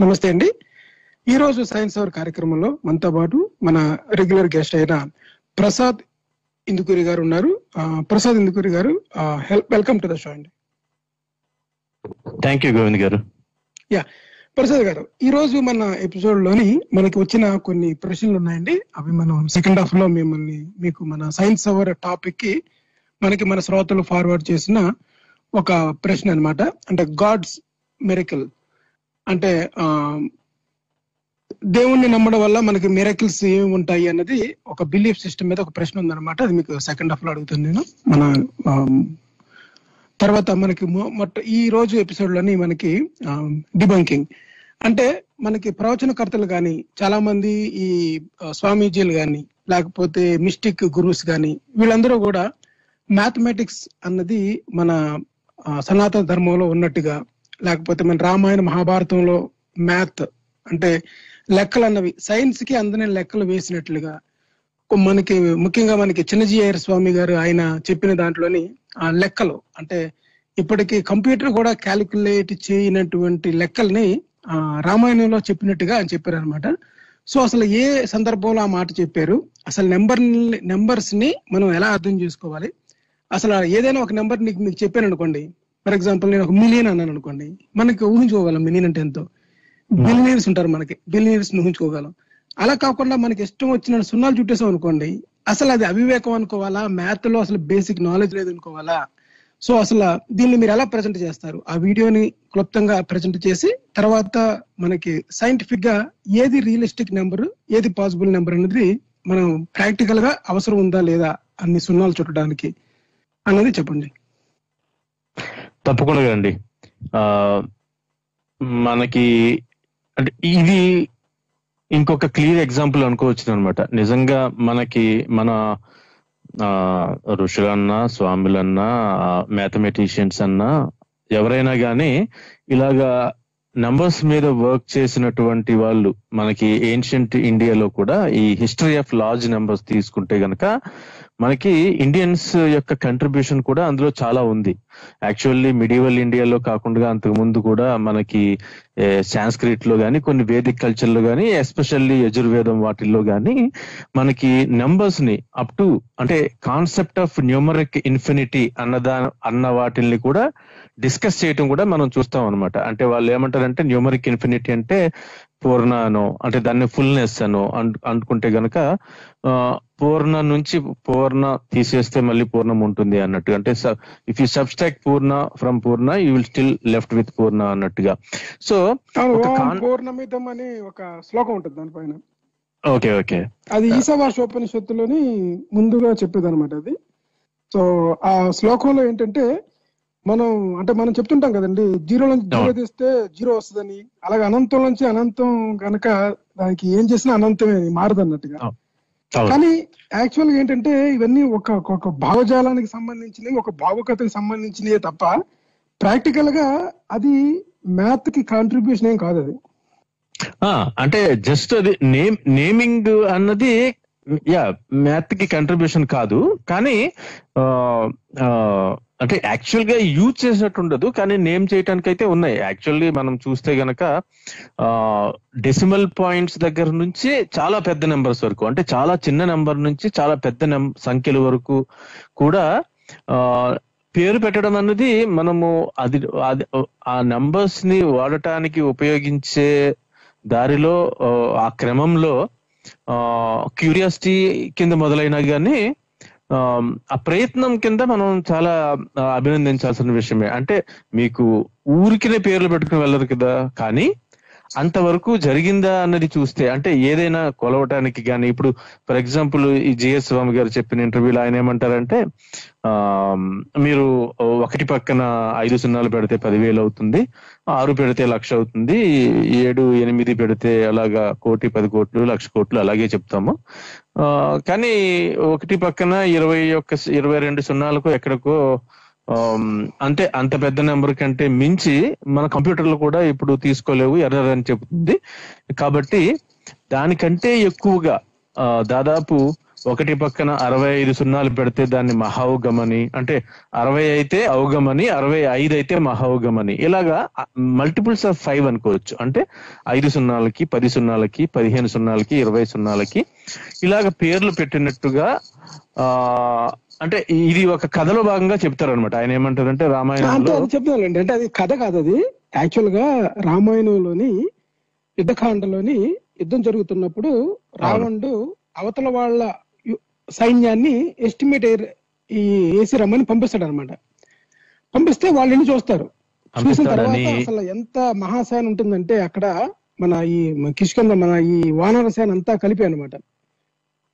నమస్తే అండి. ఈ రోజు సైన్స్ అవర్ కార్యక్రమంలో మనతో పాటు మన రెగ్యులర్ గెస్ట్ అయిన ప్రసాద్ ఇందుకూరి గారు ఉన్నారు. Prasad Indukuri garu welcome to the show అండి. Thank you Govind garu. Prasad గారు ఈ రోజు మన ఎపిసోడ్లోని మనకి వచ్చిన కొన్ని ప్రశ్నలు ఉన్నాయండి. అవి మనం సెకండ్ హాఫ్లో మిమ్మల్ని మీకు మన సైన్స్ అవర్ టాపిక్కి మనకి మన శ్రోతలు ఫార్వర్డ్ చేసిన ఒక ప్రశ్న అనమాట అంటే గాడ్స్ మిరకిల్ అంటే దేవుణ్ణి నమ్మడం వల్ల మనకి మిరకిల్స్ ఏమి ఉంటాయి అన్నది ఒక బిలీఫ్ సిస్టమ్ మీద ఒక ప్రశ్న ఉందన్నమాట. అది మీకు సెకండ్ హాఫ్లో అడుగుతాను నేను. మన తర్వాత మనకి మొట్ట ఈ రోజు ఎపిసోడ్లోని మనకి డిబంకింగ్ అంటే మనకి ప్రవచనకర్తలు కానీ చాలా మంది ఈ స్వామీజీలు కానీ లేకపోతే మిస్టిక్ గురువుస్ కానీ వీళ్ళందరూ కూడా మ్యాథమెటిక్స్ అన్నది మన సనాతన ధర్మంలో ఉన్నట్టుగా లేకపోతే మన రామాయణ మహాభారతంలో మ్యాథ్ అంటే లెక్కలు అన్నవి సైన్స్కి అందని లెక్కలు వేసినట్లుగా మనకి ముఖ్యంగా మనకి చిన్నజీఆర్ స్వామి గారు ఆయన చెప్పిన దాంట్లోని ఆ లెక్కలు అంటే ఇప్పటికి కంప్యూటర్ కూడా క్యాలిక్యులేట్ చేయనటువంటి లెక్కల్ని ఆ, రామాయణంలో చెప్పినట్టుగా ఆయన చెప్పారు అనమాట సో అసలు ఏ సందర్భంలో ఆ మాట చెప్పారు? అసలు నెంబర్ నెంబర్స్ని మనం ఎలా అర్థం చేసుకోవాలి? అసలు ఏదైనా ఒక నెంబర్ నీకు మీకు చెప్పాను అనుకోండి. ఫర్ ఎగ్జాంపుల్ నేను ఒక మిలియన్ అన్నాను అనుకోండి. మనకి ఊహించుకోగలం మిలియన్ అంటే ఎంతో. బిలియనీర్స్ ఉంటారు మనకి. బిలియనీర్స్ ఊహించుకోగలం. అలా కాకుండా మనకి ఇష్టం వచ్చిన సున్నాలు చుట్టేసాం అనుకోండి. అసలు అది అవివేకం అనుకోవాలా? మ్యాథ్లో అసలు బేసిక్ నాలెడ్జ్ లేదు అనుకోవాలా సో అసలు దీన్ని మీరు ఎలా ప్రజెంట్ చేస్తారు? ఆ వీడియోని క్లుప్తంగా ప్రజెంట్ చేసి తర్వాత మనకి సైంటిఫిక్గా ఏది రియలిస్టిక్ నెంబర్ ఏది పాసిబుల్ నెంబర్ అనేది మనం ప్రాక్టికల్గా అవసరం ఉందా లేదా అన్ని సున్నాలు చుట్టడానికి. అన్నది చెప్పండి. తప్పకుండా అండి ఆ మనకి అంటే ఇది ఇంకొక క్లియర్ ఎగ్జాంపుల్ అనుకోవచ్చు అనమాట నిజంగా మనకి మన ఋషులన్నా స్వాములన్నా మ్యాథమెటిషియన్స్ అన్నా ఎవరైనా కానీ ఇలాగా నంబర్స్ మీద వర్క్ చేసినటువంటి వాళ్ళు మనకి ఏన్షియంట్ ఇండియాలో కూడా ఈ హిస్టరీ ఆఫ్ లార్జ్ నెంబర్స్ తీసుకుంటే గనక మనకి ఇండియన్స్ యొక్క కంట్రిబ్యూషన్ కూడా అందులో చాలా ఉంది. యాక్చువల్లీ మిడివల్ ఇండియాలో కాకుండా అంతకు ముందు కూడా మనకి సాంస్క్రిట్లో కానీ కొన్ని వేదిక్ కల్చర్లో కానీ ఎస్పెషల్లీ యజుర్వేదం వాటిల్లో కానీ మనకి నెంబర్స్ని అప్ టు అంటే కాన్సెప్ట్ ఆఫ్ న్యూమరిక్ ఇన్ఫినిటీ అన్నదా అన్న వాటిల్ని కూడా డిస్కస్ చేయటం కూడా మనం చూస్తాం అనమాట అంటే వాళ్ళు ఏమంటారంటే న్యూమరిక్ ఇన్ఫినిటీ అంటే పూర్ణ అనో అంటే దాన్ని ఫుల్నెస్ అనో అన్- అనుకుంటే గనక ఆ, పూర్ణ నుంచి పూర్ణ తీసేస్తే మళ్ళీ పూర్ణం ఉంటుంది అన్నట్టు అంటే if you subtract purna from purna you will still left with purna అన్నట్టుగా. సో పూర్ణమితం అని ఒక శ్లోకం ఉంటుంది దానిపైన ఓకే ఓకే. అది ఈశావాసోపనిషత్తులోని ముందుగా చెప్పేది అనమాట అది. సో ఆ శ్లోకంలో ఏంటంటే మనం అంటే మనం చెప్తుంటాం కదండి జీరో నుంచి జీరో. తీస్తే జీరో వస్తుందని. అలాగే అనంతం నుంచి అనంతం గనక దానికి ఏం చేసినా అనంతమే మారదు అన్నట్టుగా. కానీ యాక్చువల్గా ఏంటంటే ఇవన్నీ ఒక ఒక భావజాలానికి సంబంధించినవి ఒక భావుకతకి సంబంధించినవి తప్ప ప్రాక్టికల్గా అది మ్యాథ్కి కాంట్రిబ్యూషన్ ఏం కాదు అది. ఆ, అంటే జస్ట్ అది నేమ్ నేమింగ్ అన్నది యా మ్యాథ్కి కంట్రిబ్యూషన్ కాదు. కానీ అంటే యాక్చువల్గా యూజ్ చేసినట్టు ఉండదు కానీ నేమ్ చేయడానికి అయితే ఉన్నాయి. యాక్చువల్లీ మనం చూస్తే గనక డెసిమల్ పాయింట్స్ దగ్గర నుంచి చాలా పెద్ద నెంబర్స్ వరకు అంటే చాలా చిన్న నెంబర్ నుంచి చాలా పెద్ద నెం- సంఖ్యల వరకు కూడా పేరు పెట్టడం అన్నది మనము అది అది ఆ నంబర్స్ని వాడటానికి ఉపయోగించే దారిలో ఆ, ఆ క్రమంలో క్యూరియాసిటీ కింద మొదలైనా కానీ ఆ, ఆ ప్రయత్నం కింద మనం చాలా అభినందించాల్సిన విషయమే. అంటే మీకు ఊరికినే పేర్లు పెట్టుకుని వెళ్ళరు కదా. కానీ అంతవరకు జరిగిందా అన్నది చూస్తే అంటే ఏదైనా కొలవటానికి కానీ ఇప్పుడు ఫర్ ఎగ్జాంపుల్ ఈ జిఎస్ స్వామి గారు చెప్పిన ఇంటర్వ్యూలో ఆయన ఏమంటారంటే ఆ మీరు ఒకటి పక్కన ఐదు సున్నాలు పెడితే పదివేలు అవుతుంది ఆరు పెడితే లక్ష అవుతుంది ఏడు ఎనిమిది పెడితే అలాగా కోటి పది కోట్లు లక్ష కోట్లు అలాగే చెప్తాము. ఆ, కానీ ఒకటి పక్కన ఇరవై ఒక్క ఇరవై రెండు సున్నాలకు ఎక్కడికో Um, అంటే అంత పెద్ద నెంబర్ కంటే మించి మన కంప్యూటర్లు కూడా ఇప్పుడు తీసుకోలేవు ఎర్రర్ అని చెబుతుంది. కాబట్టి దానికంటే ఎక్కువగా ఆ, దాదాపు ఒకటి పక్కన అరవై ఐదు సున్నాలు పెడితే దాన్ని మహావుగమని అంటే అరవై అయితే అవగమని అరవై ఐదు అయితే మహావుగమని. ఇలాగా మల్టిపుల్స్ ఆఫ్ ఫైవ్ అనుకోవచ్చు. అంటే ఐదు సున్నాలకి పది సున్నాలకి పదిహేను సున్నాలకి ఇరవై సున్నాలకి. ఇలాగ పేర్లు పెట్టినట్టుగా ఆ అంటే ఇది ఒక కథలో భాగంగా చెప్తారనమాట ఆయన ఏమంటారంటే అంటే రామాయణంలో అది చెప్తున్నానండి అంటే అది కథ కాదు అది. యాక్చువల్గా రామాయణంలోని యుద్ధకాండలోని యుద్ధం జరుగుతున్నప్పుడు రావణుడు అవతల వాళ్ళ సైన్యాన్ని ఎస్టిమేట్ ఈ ఏసి రమ్మని పంపిస్తాడు అనమాట పంపిస్తే వాళ్ళని చూస్తారు. చూసిన తర్వాత అసలు ఎంత మహాసేన ఉంటుందంటే అక్కడ మన ఈ కిష్కంద మన ఈ వానర సేన అంతా కలిపి అన్నమాట.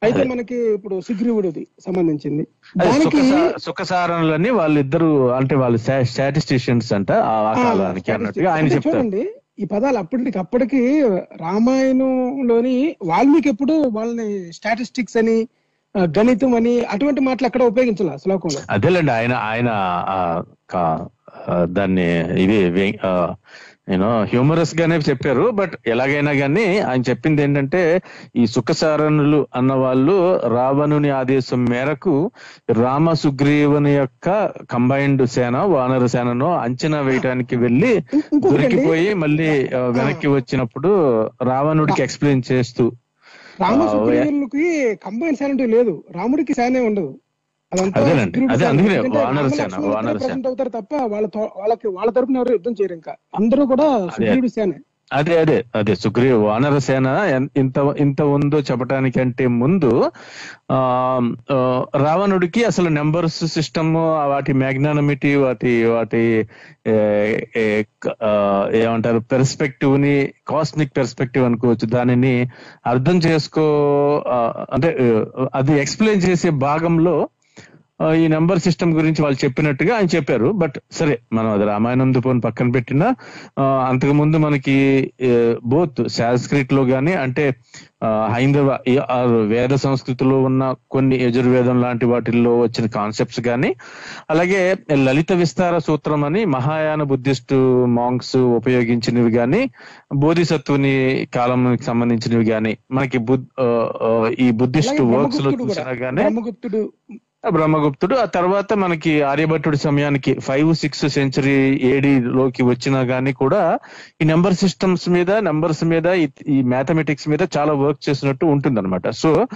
అయితే. మనకి ఇప్పుడు సుగ్రీవుడిది సంబంధించింది. దానికి సుఖసా- సుఖసారణలని వాళ్ళిద్దరు అంటే వాళ్ళు స్టాటిస్టిషియన్స్ అంట ఆ కాలానికి అన్నట్టుగా ఆయన చూడండి ఈ పదాలు అప్పటికి అప్పటికి రామాయణంలోని వాల్మీకి ఎప్పుడు వాళ్ళని స్టాటిస్టిక్స్ అని గణితం అని అటువంటి మాటలు ఎక్కడ ఉపయోగించాల శ్లోకంలో? అదేలేండి ఆయన ఆయన దాన్ని ఇది నేను హ్యూమరస్ గానే చెప్పారు బట్ ఎలాగైనా కానీ ఆయన చెప్పింది ఏంటంటే ఈ సుఖసారణులు అన్న వాళ్ళు రావణుని ఆదేశం మేరకు రామ సుగ్రీవుని యొక్క కంబైన్డ్ సేన వానర సేనను అంచనా వేయడానికి వెళ్ళి దొరికిపోయి మళ్ళీ వెనక్కి వచ్చినప్పుడు రావణుడికి ఎక్స్ప్లెయిన్ చేస్తూ. రామ సుగ్రీవులకి కంబైన్ సేన లేదు. రాముడికి సేనే ఉండదు. అవుతారు తప్ప వాళ్ళ వాళ్ళకి వాళ్ళ తరపున ఎవరు యుద్ధం చేయరు ఇంకా. అందరూ కూడా సుగ్రీవుడి సేనే. అదే అదే అదే సుగ్రీవ వానర సేన ఇంత ఇంత ఉందో చెప్పడానికంటే ముందు ఆ రావణుడికి అసలు నెంబర్స్ సిస్టమ్ వాటి మ్యాగ్నానమిటీ వాటి వాటి ఏమంటారు పెర్స్పెక్టివ్ని కాస్మిక్ పెర్స్పెక్టివ్ అనుకోవచ్చు. దానిని అర్థం చేసుకో అంటే అది ఎక్స్ప్లెయిన్ చేసే భాగంలో ఈ నెంబర్ సిస్టమ్ గురించి వాళ్ళు చెప్పినట్టుగా ఆయన చెప్పారు బట్ సరే మనం అది రామాయణం దుపోని పక్కన పెట్టినా అంతకు ముందు మనకి బోత్ సాంస్క్రిట్లో గాని అంటే హైందవ వేద సంస్కృతిలో ఉన్న కొన్ని యజుర్వేదం లాంటి వాటిల్లో వచ్చిన కాన్సెప్ట్స్ గాని అలాగే లలిత విస్తార సూత్రం అని మహాయాన బుద్ధిస్ట్ మాంగ్స్ ఉపయోగించినవి గాని బోధిసత్వుని కాలానికి సంబంధించినవి గాని మనకి ఈ బుద్ధిస్ట్ వర్క్స్లో. చూసినా గానీ బ్రహ్మగుప్తుడు. ఆ తర్వాత మనకి ఆర్యభట్టుడి సమయానికి ఫైవ్ సిక్స్ సెంచరీ ఏడి లోకి వచ్చినా గానీ కూడా ఈ నెంబర్ సిస్టమ్స్ మీద నెంబర్స్ మీద ఈ- మ్యాథమెటిక్స్ మీద చాలా వర్క్ చేసినట్టు ఉంటుందన్నమాట. సో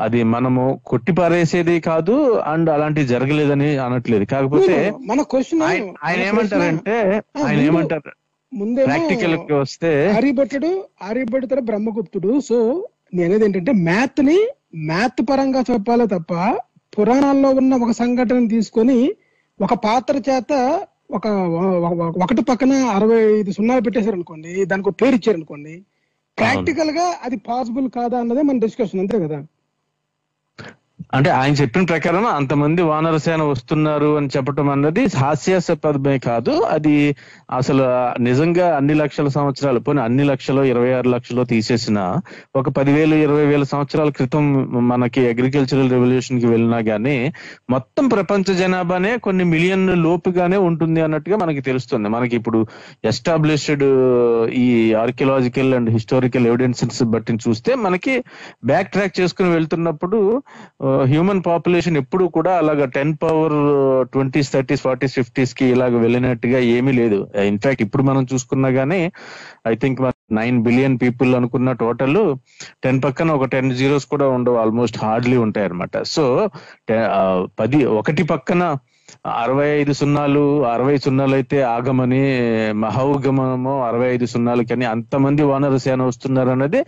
అది మనము కొట్టిపారేసేది కాదు అండ్ అలాంటివి జరగలేదని అనట్లేదు. కాకపోతే మన క్వశ్చన్ ఆయన ఏమంటారంటే ఆయన ముందు- ఏమంటారు? ముందేమో ప్రాక్టికల్కి వస్తే ఆర్యభట్టుడు ఆర్యభట్టు బ్రహ్మగుప్తుడు. సో నేనేది ఏంటంటే మ్యాథ్ని మ్యాథ్ పరంగా చెప్పాలి తప్ప పురాణాల్లో ఉన్న ఒక సంఘటన తీసుకొని ఒక పాత్ర చేత ఒక ఒక- ఒకటి పక్కన అరవై ఐదు సున్నాలు పెట్టేశారు అనుకోండి దానికి ఒక పేరు ఇచ్చారు అనుకోండి ప్రాక్టికల్గా అది పాసిబుల్ కాదా అన్నదే మన డిస్కషన్ అంతే కదా. అంటే ఆయన చెప్పిన ప్రకారం అంతమంది వానర సేన వస్తున్నారు అని చెప్పడం అన్నది హాస్యాస్పదమే కాదు. అది అసలు నిజంగా అన్ని లక్షల సంవత్సరాలు పోనీ అన్ని లక్షలు ఇరవై ఆరు లక్షలు తీసేసిన ఒక పదివేలు ఇరవై వేల సంవత్సరాల క్రితం మనకి అగ్రికల్చరల్ రెవల్యూషన్కి వెళ్ళినా గానీ మొత్తం ప్రపంచ జనాభానే కొన్ని మిలియన్ లోపుగానే ఉంటుంది అన్నట్టుగా మనకి తెలుస్తుంది. మనకి ఇప్పుడు ఎస్టాబ్లిష్డ్ ఈ ఆర్కియలాజికల్ అండ్ హిస్టారికల్ ఎవిడెన్సెస్ బట్టి చూస్తే మనకి బ్యాక్ ట్రాక్ చేసుకుని వెళ్తున్నప్పుడు హ్యూమన్ పాపులేషన్ ఎప్పుడు కూడా అలాగ ten power twenties thirties forties ఫిఫ్టీస్కి ఇలాగ వెళ్ళినట్టుగా ఏమీ లేదు. ఇన్ఫాక్ట్ ఇప్పుడు మనం చూసుకున్నా గానీ I think nine billion people అనుకున్న టోటల్ టెన్ పక్కన ఒక టెన్ జీరోస్ కూడా ఉండవు ఆల్మోస్ట్ హార్డ్లీ ఉంటాయి అనమాట సో పది ఒకటి పక్కన అరవై ఐదు సున్నాలు అరవై సున్నాలు అయితే ఆగమని మహౌగమనము అరవై ఐదు సున్నాలు కానీ అంతమంది వానర సేన వస్తున్నారు అన్నది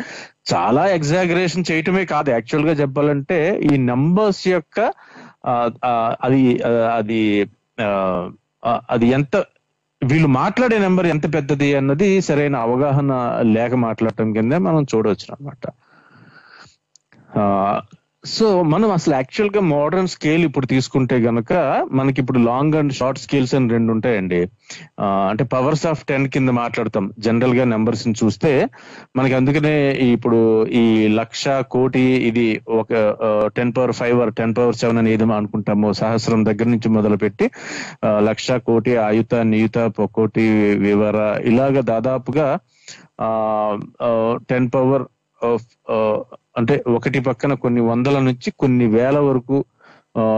చాలా ఎగ్జాగరేషన్ చేయటమే కాదు. యాక్చువల్గా చెప్పాలంటే ఈ నంబర్స్ యొక్క ఆ, అది అది ఆ, అది ఎంత వీళ్ళు మాట్లాడే నెంబర్ ఎంత పెద్దది అన్నది సరైన అవగాహన లేక మాట్లాడటం కింద మనం చూడవచ్చు అనమాట సో మనం అసలు యాక్చువల్గా మోడర్న్ స్కేల్ ఇప్పుడు తీసుకుంటే గనక మనకి ఇప్పుడు లాంగ్ అండ్ షార్ట్ స్కేల్స్ అని రెండు ఉంటాయండి. అంటే పవర్స్ ఆఫ్ టెన్ కింద మాట్లాడతాం. జనరల్గా నెంబర్స్ని చూస్తే మనకి అందుకనే ఇప్పుడు ఈ లక్ష కోటి ఇది ఒక ten power five or ten power seven అని ఏదో అనుకుంటాము సహస్రం దగ్గర నుంచి మొదలుపెట్టి లక్ష కోటి ఆయుత నియుత పొకోటి వివర ఇలాగ దాదాపుగా టెన్ పవర్ అంటే ఒకటి పక్కన కొన్ని వందల నుంచి కొన్ని వేల వరకు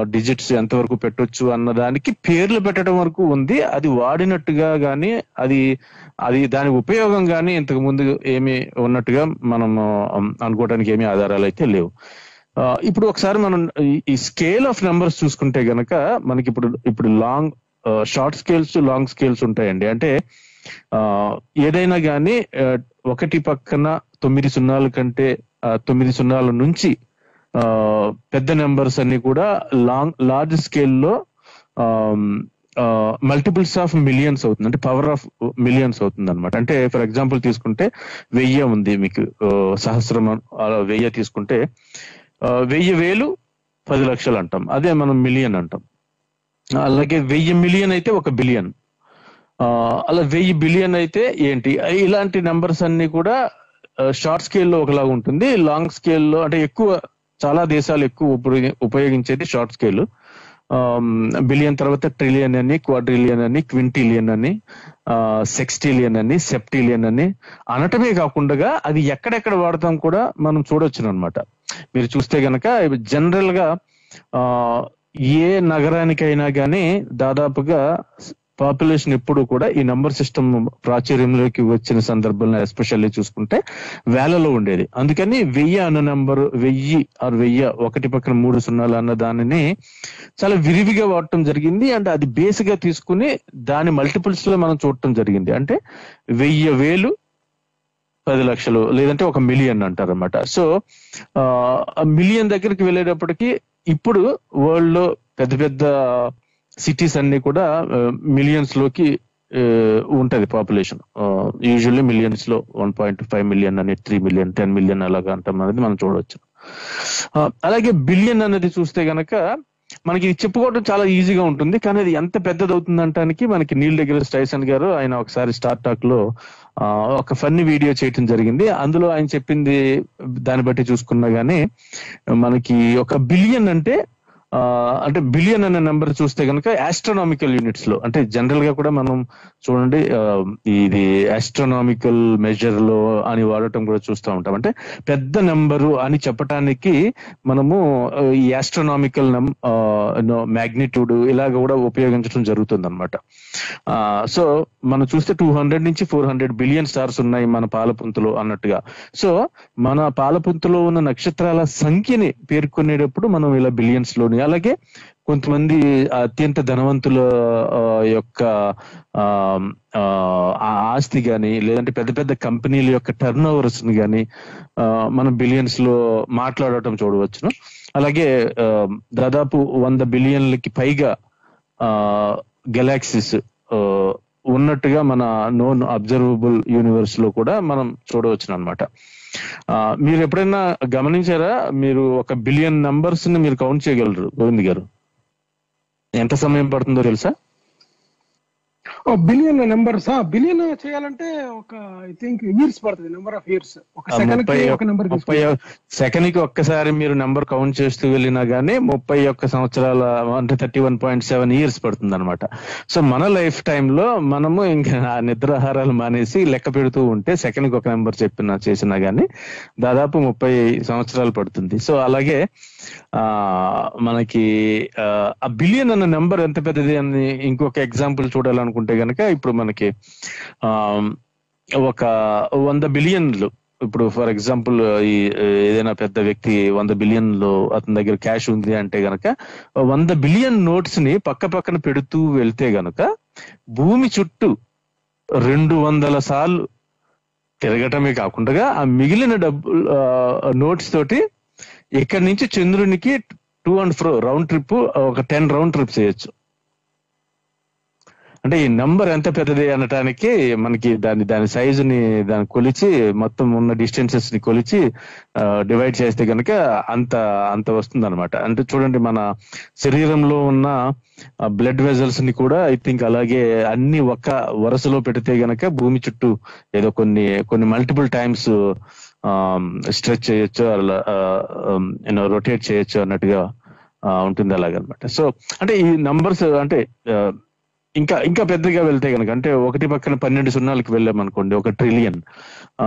డిజిట్స్ ఎంతవరకు పెట్టొచ్చు అన్న దానికి పేర్లు పెట్టడం వరకు ఉంది. అది వాడినట్టుగా గానీ అది అది దాని ఉపయోగం గానీ ఇంతకు ముందు ఏమి ఉన్నట్టుగా మనం అనుకోవడానికి ఏమీ ఆధారాలు అయితే లేవు. ఇప్పుడు ఒకసారి మనం ఈ- స్కేల్ ఆఫ్ నెంబర్స్ చూసుకుంటే గనక మనకి ఇప్పుడు ఇప్పుడు long short scales long scales ఉంటాయండి. అంటే ఏదైనా కానీ ఒకటి పక్కన తొమ్మిది సున్నాల కంటే తొమ్మిది సున్నాల నుంచి పెద్ద నెంబర్స్ అన్ని కూడా లాంగ్ లార్జ్ స్కేల్లో మల్టిపుల్స్ ఆఫ్ మిలియన్స్ అవుతుంది. అంటే పవర్ ఆఫ్ మిలియన్స్ అవుతుంది అనమాట అంటే ఫర్ ఎగ్జాంపుల్ తీసుకుంటే వెయ్యి ఉంది మీకు సహస్రం అలా వెయ్యి తీసుకుంటే వెయ్యి వేలు పది లక్షలు అంటాం. అదే మనం మిలియన్ అంటాం. అలాగే వెయ్యి మిలియన్ అయితే ఒక బిలియన్ అలా వెయ్యి బిలియన్ అయితే ఏంటి? ఇలాంటి నెంబర్స్ అన్ని కూడా షార్ట్ స్కేల్లో ఒకలాగా ఉంటుంది. లాంగ్ స్కేల్లో అంటే ఎక్కువ చాలా దేశాలు ఎక్కువ ఉపయోగించేది షార్ట్ స్కేల్ బిలియన్ తర్వాత ట్రిలియన్ అని క్వాడ్రిలియన్ అని క్వింటిలియన్ అని సెక్స్టిలియన్ అని సెప్టిలియన్ అని అనటమే కాకుండా అది ఎక్కడెక్కడ వాడతాం కూడా మనం చూడొచ్చు అనమాట మీరు చూస్తే గనక జనరల్గా ఏ నగరానికైనా కానీ దాదాపుగా పాపులేషన్ ఎప్పుడు కూడా ఈ నంబర్ సిస్టమ్ ప్రాచుర్యంలోకి వచ్చిన సందర్భంలో ఎస్పెషల్లీ చూసుకుంటే వేలలో ఉండేది. అందుకని వెయ్యి అన్న నంబర్ వెయ్యి ఆరు వెయ్యి ఒకటి పక్కన మూడు సున్నాలు అన్న దానిని చాలా విరివిగా వాడటం జరిగింది. అండ్ అది బేస్గా తీసుకుని దాని మల్టిపుల్స్లో మనం చూడటం జరిగింది. అంటే వెయ్యి వేలు పది లక్షలు లేదంటే ఒక మిలియన్ అంటారు అనమాట సో ఆ మిలియన్ దగ్గరికి వెళ్ళేటప్పటికి ఇప్పుడు వరల్డ్లో పెద్ద పెద్ద సిటీస్ అన్ని కూడా మిలియన్స్లోకి ఉంటది పాపులేషన్ యూజువల్లీ మిలియన్స్లో వన్ పాయింట్ ఫైవ్ మిలియన్ అని త్రీ మిలియన్ టెన్ మిలియన్ అలాగా అంటాం అనేది మనం చూడవచ్చు అలాగే బిలియన్ అనేది చూస్తే గనక మనకి ఇది చెప్పుకోవడం చాలా ఈజీగా ఉంటుంది కానీ అది ఎంత పెద్దది అవుతుంది అంటానికి మనకి నీల్ దగ్గర స్టైసన్ గారు ఆయన ఒకసారి స్టార్ టాక్లో ఒక ఫన్నీ వీడియో చేయటం జరిగింది. అందులో ఆయన చెప్పింది దాన్ని బట్టి చూసుకున్నా గానీ మనకి ఒక బిలియన్ అంటే అంటే బిలియన్ అనే నెంబర్ చూస్తే కనుక ఆస్ట్రోనామికల్ యూనిట్స్లో అంటే జనరల్గా కూడా మనం చూడండి ఇది ఆస్ట్రోనామికల్ మెజర్లో అని వాడటం కూడా చూస్తూ ఉంటాం. అంటే పెద్ద నెంబరు అని చెప్పటానికి మనము ఈ ఆస్ట్రోనామికల్ మ్యాగ్నిట్యూడ్ ఇలాగ కూడా ఉపయోగించడం జరుగుతుంది అనమాట సో మనం చూస్తే టూ హండ్రెడ్ నుంచి ఫోర్ హండ్రెడ్ బిలియన్ స్టార్స్ ఉన్నాయి మన పాలపుంతలో అన్నట్టుగా. సో మన పాలపుంతలో ఉన్న నక్షత్రాల సంఖ్యని పేర్కొనేటప్పుడు మనం ఇలా బిలియన్స్లోని అలాగే కొంతమంది అత్యంత ధనవంతుల ఆ, యొక్క ఆ, ఆస్తి కానీ లేదంటే పెద్ద పెద్ద కంపెనీల యొక్క టర్న్ ఓవర్స్ని ఆ, మనం బిలియన్స్లో మాట్లాడటం చూడవచ్చును. అలాగే ఆ, దాదాపు వంద బిలియన్లకి పైగా గెలాక్సీస్ ఉన్నట్టుగా మన నోన్ అబ్జర్వబుల్ యూనివర్స్లో కూడా మనం చూడవచ్చు అనమాట మీరు ఎప్పుడైనా గమనించారా? మీరు ఒక బిలియన్ నంబర్స్ని మీరు కౌంట్ చేయగలరు గోవింద్ గారు. ఎంత సమయం పడుతుందో తెలుసా? బిలియన్ నెంబర్స్ బిలియన్ చేయాలంటే ఒక ఐ థింక్ ఇయర్స్ పడుతుంది నెంబర్ ఆఫ్ ఇయర్స్ ఒక సెకండ్ ఒక నెంబర్ ముప్పై సెకండ్కి ఒక్కసారి మీరు నెంబర్ కౌంట్ చేస్తూ వెళ్ళినా గానీ ముప్పై ఒక్క సంవత్సరాల అంటే thirty one point seven years పడుతుంది అనమాట సో మన లైఫ్ టైమ్లో మనము ఇంకా ఆ నిద్రాహారాలు మానేసి లెక్క పెడుతూ ఉంటే సెకండ్కి ఒక నెంబర్ చెప్పిన చేసినా గానీ దాదాపు ముప్పై సంవత్సరాలు పడుతుంది. సో అలాగే మనకి ఆ బిలియన్ అన్న నెంబర్ ఎంత పెద్దది అని ఇంకొక ఎగ్జాంపుల్ చూడాలనుకుంటే గనక ఇప్పుడు మనకి ఆ ఒక వంద బిలియన్లు ఇప్పుడు ఫర్ ఎగ్జాంపుల్ ఈ ఏదైనా పెద్ద వ్యక్తి వంద బిలియన్లు అతని దగ్గర క్యాష్ ఉంది అంటే గనక వంద బిలియన్ నోట్స్ని పక్క పక్కన పెడుతూ వెళ్తే గనక భూమి చుట్టూ రెండు వందల సార్లు తిరగటమే కాకుండా ఆ మిగిలిన డబ్బు నోట్స్ తోటి ఇక్కడి నుంచి చంద్రునికి to and fro round trip ఒక టెన్ రౌండ్ ట్రిప్ చేయొచ్చు. అంటే ఈ నంబర్ ఎంత పెద్దది అనటానికి మనకి దాని దాని సైజుని దాన్ని కొలిచి మొత్తం ఉన్న డిస్టెన్సెస్ని కొలిచి డివైడ్ చేస్తే కనుక అంత అంత వస్తుంది అనమాట అంటే చూడండి మన శరీరంలో ఉన్న బ్లడ్ వెజల్స్ని కూడా ఐ థింక్ అలాగే అన్ని ఒక వరుసలో పెడితే గనక భూమి చుట్టూ ఏదో కొన్ని కొన్ని మల్టిపుల్ టైమ్స్ స్ట్రెచ్ చేయొచ్చు అలా యూనో రొటేట్ చేయొచ్చు అన్నట్టుగా ఆ, ఉంటుంది అలాగనమాట. సో అంటే ఈ నంబర్స్ అంటే ఇంకా ఇంకా పెద్దగా వెళ్తే కనుక అంటే ఒకటి పక్కన పన్నెండు సున్నాలకు వెళ్ళామనుకోండి ఒక ట్రిలియన్ ఆ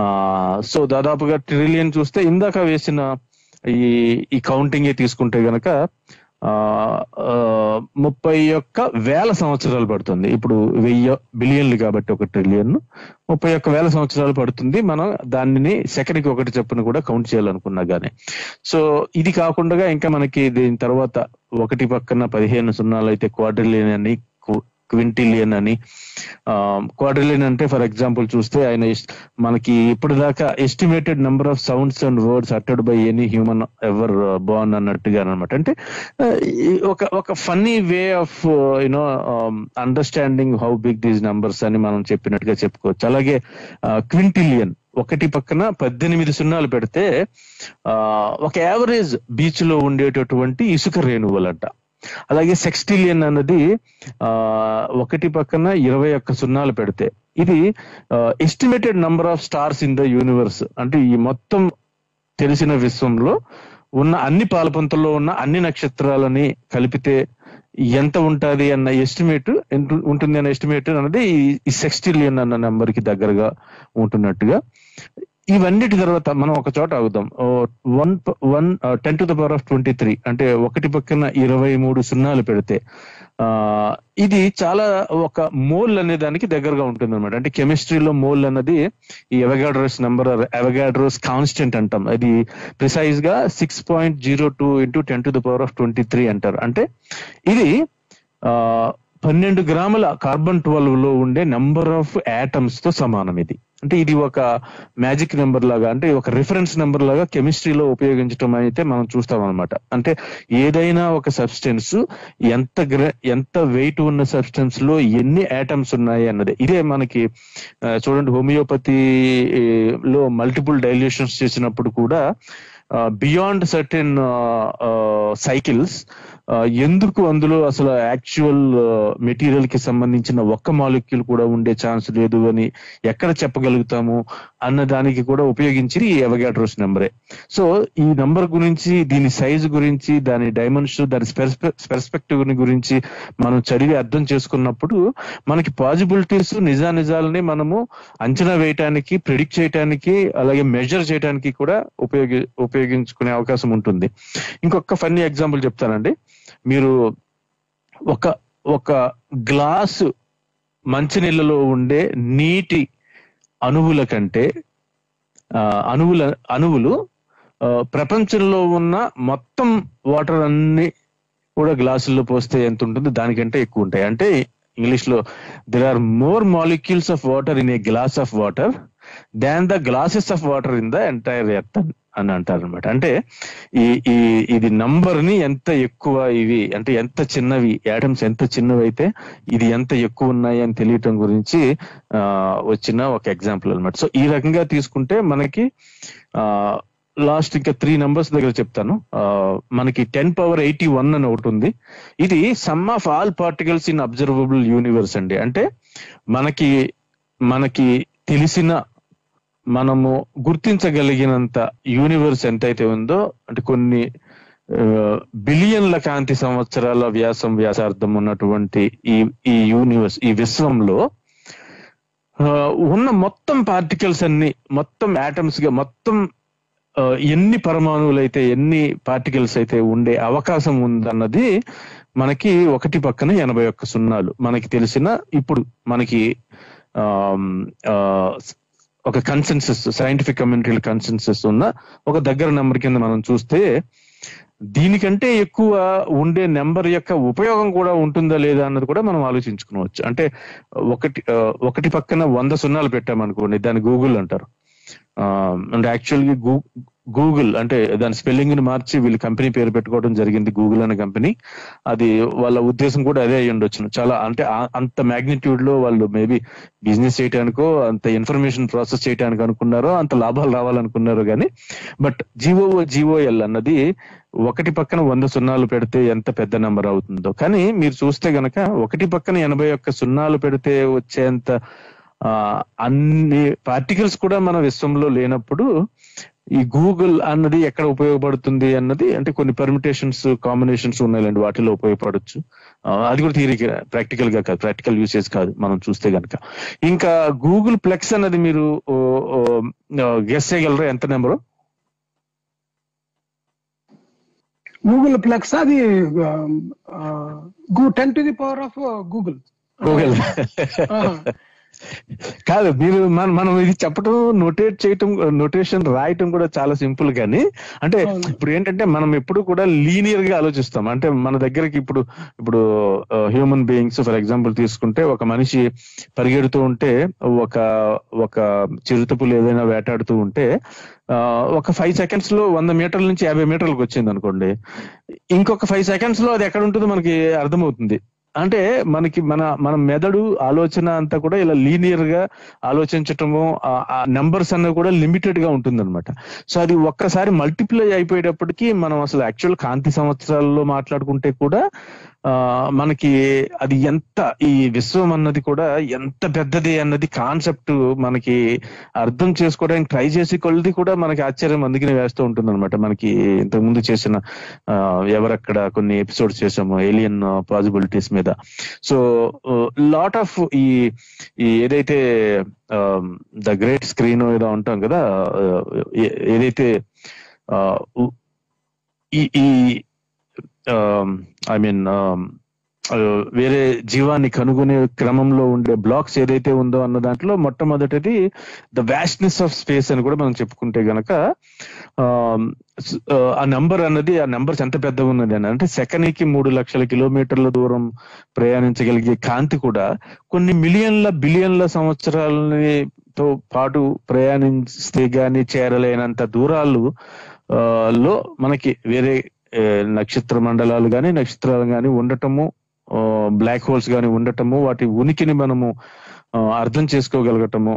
సో దాదాపుగా ట్రిలియన్ చూస్తే ఇందాక వేసిన ఈ ఈ కౌంటింగ్ తీసుకుంటే గనక ముప్పై ఒక్క వేల సంవత్సరాలు పడుతుంది. ఇప్పుడు వెయ్యి బిలియన్లు కాబట్టి ఒక ట్రిలియన్ ముప్పై ఒక్క వేల సంవత్సరాలు పడుతుంది. మనం దానిని సెకండ్కి ఒకటి చొప్పున కూడా కౌంట్ చేయాలనుకున్నా గానీ. సో ఇది కాకుండా ఇంకా మనకి దీని తర్వాత ఒకటి పక్కన పదిహేను సున్నాలు అయితే క్వాడ్రిలియన్ అని క్వింటిలియన్ అని. క్వాడ్రిలియన్ అంటే ఫర్ ఎగ్జాంపుల్ చూస్తే ఆయన మనకి మనకి ఇప్పటిదాకా estimated number of sounds and words అటెడ్ by any human ever born అన్నట్టుగా అనమాట అంటే ఒక ఒక funny way of you know understanding how big these numbers అని మనం చెప్పినట్టుగా చెప్పుకోవచ్చు. అలాగే క్వింటిలియన్ ఒకటి పక్కన పద్దెనిమిది సున్నాలు పెడితే ఒక యావరేజ్ బీచ్లో ఉండేటటువంటి ఇసుక రేణువులంట. అలాగే సెక్స్టిలియన్ అన్నది ఆ ఒకటి పక్కన ఇరవై ఒక్క సున్నాలు పెడితే. ఇది estimated number of stars in the universe అంటే ఈ మొత్తం తెలిసిన విశ్వంలో ఉన్న అన్ని పాలపంతల్లో ఉన్న అన్ని నక్షత్రాలని కలిపితే ఎంత ఉంటుంది అన్న ఎస్టిమేట్ ఉంటుంది అన్న ఎస్టిమేట్ అన్నది ఈ- సెక్స్టిలియన్ అన్న నెంబర్కి దగ్గరగా ఉంటున్నట్టుగా. ఇవన్నిటి తర్వాత మనం ఒక చోట ఆగుదాం. One one ten to the power of twenty three అంటే ఒకటి పక్కన ఇరవై మూడు సున్నాలు పెడితే ఆ ఇది చాలా ఒక మోల్ అనే దానికి దగ్గరగా ఉంటుంది అనమాట అంటే కెమిస్ట్రీలో మోల్ అన్నది ఈ ఎవగాడ్రోస్ నెంబర్ ఎవగాడ్రోస్ కాన్స్టెంట్ అంటాం. అది ప్రిసైజ్గా six point zero two into ten to the power of twenty three అంటారు. అంటే ఇది ఆ పన్నెండు గ్రాముల కార్బన్ ట్వెల్వ్లో ఉండే నెంబర్ ఆఫ్ యాటమ్స్తో సమానం ఇది. అంటే ఇది ఒక మ్యాజిక్ నెంబర్ లాగా అంటే ఒక రిఫరెన్స్ నెంబర్ లాగా కెమిస్ట్రీలో ఉపయోగించడం అయితే మనం చూస్తాం అనమాట అంటే ఏదైనా ఒక సబ్స్టెన్స్ ఎంత గ్ర ఎంత వెయిట్ ఉన్న సబ్స్టెన్స్లో ఎన్ని యాటమ్స్ ఉన్నాయి అన్నది. ఇదే మనకి చూడండి హోమియోపతి లో మల్టిపుల్ డైల్యూషన్స్ చేసినప్పుడు కూడా బియాండ్ సర్టెన్ సైకిల్స్ ఎందుకు అందులో అసలు యాక్చువల్ మెటీరియల్కి సంబంధించిన ఒక్క మాలిక్యూల్ కూడా ఉండే ఛాన్స్ లేదు అని ఎక్కడ చెప్పగలుగుతాము? అన్న దానికి కూడా ఉపయోగించి ఈ అవగాడ్రోస్ నెంబరే. సో ఈ నంబర్ గురించి దీని సైజు గురించి దాని డైమెన్షన్ దాని పెర్స్పెక్టివ్ గురించి మనం చదివి అర్థం చేసుకున్నప్పుడు మనకి పాజిబిలిటీస్ నిజానిజాలని మనము అంచనా వేయటానికి ప్రిడిక్ట్ చేయటానికి అలాగే మెజర్ చేయడానికి కూడా ఉపయోగి ఉపయోగించుకునే అవకాశం ఉంటుంది. ఇంకొక ఫన్నీ ఎగ్జాంపుల్ చెప్తానండి. మీరు ఒక ఒక గ్లాసు మంచినీళ్ళలో ఉండే నీటి అణువుల కంటే ఆ, అణువుల అణువులు ప్రపంచంలో ఉన్న మొత్తం వాటర్ అన్ని కూడా గ్లాసుల్లో పోస్తే ఎంత ఉంటుంది? దానికంటే ఎక్కువ ఉంటాయి. అంటే ఇంగ్లీష్లో there are more molecules of water in a glass of water than the glasses of water in the entire earth అని అంటారు అనమాట అంటే ఈ ఈ ఇది నంబర్ని ఎంత ఎక్కువ ఇవి అంటే ఎంత చిన్నవి యాటమ్స్ ఎంత చిన్నవి అయితే ఇది ఎంత ఎక్కువ ఉన్నాయి అని తెలియటం గురించి ఆ వచ్చిన ఒక ఎగ్జాంపుల్ అన్నమాట. సో ఈ రకంగా తీసుకుంటే మనకి ఆ లాస్ట్ ఇంకా త్రీ నంబర్స్ దగ్గర చెప్తాను. మనకి టెన్ పవర్ ఎయిటీ వన్ అని ఒకటి ఉంది. ఇది sum of all particles in observable universe అండి. అంటే మనకి మనకి తెలిసిన మనము గుర్తించగలిగినంత యూనివర్స్ ఎంతైతే ఉందో అంటే కొన్ని బిలియన్ల కాంతి సంవత్సరాల వ్యాసం వ్యాసార్థం ఉన్నటువంటి ఈ ఈ యూనివర్స్ ఈ విశ్వంలో ఆ, ఉన్న మొత్తం పార్టికల్స్ అన్ని మొత్తం యాటమ్స్గా మొత్తం ఆ, ఎన్ని పరమాణువులు అయితే ఎన్ని పార్టికల్స్ అయితే ఉండే అవకాశం ఉందన్నది మనకి ఒకటి పక్కన ఎనభై ఒక్క సున్నాలు మనకి తెలిసిన ఇప్పుడు మనకి ఆ, ఒక కన్సెన్సస్ సైంటిఫిక్ కమ్యూనిటీల కన్సెన్సస్ ఉన్న ఒక దగ్గర నెంబర్ కింద మనం చూస్తే దీనికంటే ఎక్కువ ఉండే నెంబర్ యొక్క ఉపయోగం కూడా ఉంటుందా లేదా అన్నది కూడా మనం ఆలోచించుకోవచ్చు. అంటే ఒకటి ఒకటి పక్కన వంద సున్నాలు పెట్టామనుకోండి దాన్ని గూగుల్ అంటారు. ఆ, అంటే యాక్చువల్గా గూ గూగుల్ అంటే దాని స్పెల్లింగ్ని మార్చి వీళ్ళు కంపెనీ పేరు పెట్టుకోవడం జరిగింది గూగుల్ అనే కంపెనీ. అది వాళ్ళ ఉద్దేశం కూడా అదే అయ్యి ఉండొచ్చు చాలా అంటే అంత మాగ్నిట్యూడ్లో వాళ్ళు మేబీ బిజినెస్ చేయడానికో అంత ఇన్ఫర్మేషన్ ప్రాసెస్ చేయడానికి అనుకున్నారో అంత లాభాలు రావాలనుకున్నారో కానీ బట్ జిఓ జిఓఎల్ అన్నది ఒకటి పక్కన వంద సున్నాలు పెడితే ఎంత పెద్ద నెంబర్ అవుతుందో. కానీ మీరు చూస్తే గనక ఒకటి పక్కన ఎనభై ఒక్క సున్నాలు పెడితే వచ్చేంత అన్ని పార్టికల్స్ కూడా మన విశ్వంలో లేనప్పుడు ఈ గూగుల్ అన్నది ఎక్కడ ఉపయోగపడుతుంది అన్నది అంటే కొన్ని పర్మిటేషన్స్ కాంబినేషన్స్ ఉన్నాయండి వాటిలో ఉపయోగపడొచ్చు. అది కూడా థియరీ ప్రాక్టికల్గా కాదు ప్రాక్టికల్ యూసేజ్ కాదు మనం చూస్తే గనక. ఇంకా గూగుల్ ప్లెక్స్ అన్నది మీరు గెస్ చేయగలరా? ఎంత నెంబరు గూగుల్ ప్లెక్స్ అది ten to the power of googol. Googol. కాదు మీరు మన మనం ఇది చెప్పడం నోటేట్ చేయటం నోటేషన్ రాయటం కూడా చాలా సింపుల్ కానీ అంటే. ఇప్పుడు ఏంటంటే మనం ఎప్పుడు కూడా లీనియర్గా ఆలోచిస్తాం అంటే మన దగ్గరికి ఇప్పుడు ఇప్పుడు హ్యూమన్ బీయింగ్స్ ఫర్ ఎగ్జాంపుల్ తీసుకుంటే ఒక మనిషి పరిగెడుతూ ఉంటే ఒక ఒక చిరుతపులు ఏదైనా వేటాడుతూ ఉంటే ఆ, ఒక ఫైవ్ సెకండ్స్లో వంద మీటర్ల నుంచి యాభై మీటర్లకు వచ్చింది అనుకోండి ఇంకొక ఫైవ్ సెకండ్స్లో అది ఎక్కడ ఉంటుందో మనకి అర్థమవుతుంది అంటే మనకి మన మన మెదడు ఆలోచన అంతా కూడా ఇలా లీనియర్గా ఆలోచించటము ఆ నెంబర్స్ అన్నది కూడా లిమిటెడ్గా ఉంటుంది సో అది ఒక్కసారి మల్టిప్లై అయిపోయేటప్పటికి మనం అసలు యాక్చువల్ కాంతి సంవత్సరాల్లో మాట్లాడుకుంటే కూడా మనకి అది ఎంత ఈ విశ్వం అన్నది కూడా ఎంత పెద్దది అన్నది కాన్సెప్ట్ మనకి అర్థం చేసుకోవడానికి ట్రై చేసి కొలది కూడా మనకి ఆశ్చర్యం అందుకని వేస్తూ ఉంటుంది అనమాట మనకి ఇంతకు ముందు చేసిన ఎవరక్కడ కొన్ని ఎపిసోడ్స్ చేసాము ఏలియన్ పాసిబిలిటీస్ మీద. సో లాట్ ఆఫ్ ఈ ఏదైతే ద గ్రేట్ స్క్రీన్ ఏదో ఉంటాం కదా ఏదైతే ఆ, ఈ ఈ Um, I mean um, uh, వేరే జీవాన్ని కనుగొనే క్రమంలో ఉండే బ్లాక్స్ ఏదైతే ఉందో అన్న దాంట్లో మొట్టమొదటిది ద వ్యాస్ట్నెస్ ఆఫ్ స్పేస్ అని కూడా మనం చెప్పుకుంటే గనక um, uh, ఆ నెంబర్ అన్నది ఆ నెంబర్స్ ఎంత పెద్దగా ఉన్నది అని. అంటే సెకనికి మూడు లక్షల కిలోమీటర్ల దూరం ప్రయాణించగలిగే కాంతి కూడా కొన్ని మిలియన్ల బిలియన్ల సంవత్సరాలని తో పాటు ప్రయాణిస్తే గాని చేరలేనంత దూరాలు ఆ, లో మనకి వేరే నక్షత్ర మండలాలు కానీ నక్షత్రాలు కానీ ఉండటము బ్లాక్ హోల్స్ గాని ఉండటము వాటి ఉనికిని మనము అర్థం చేసుకోగలగటము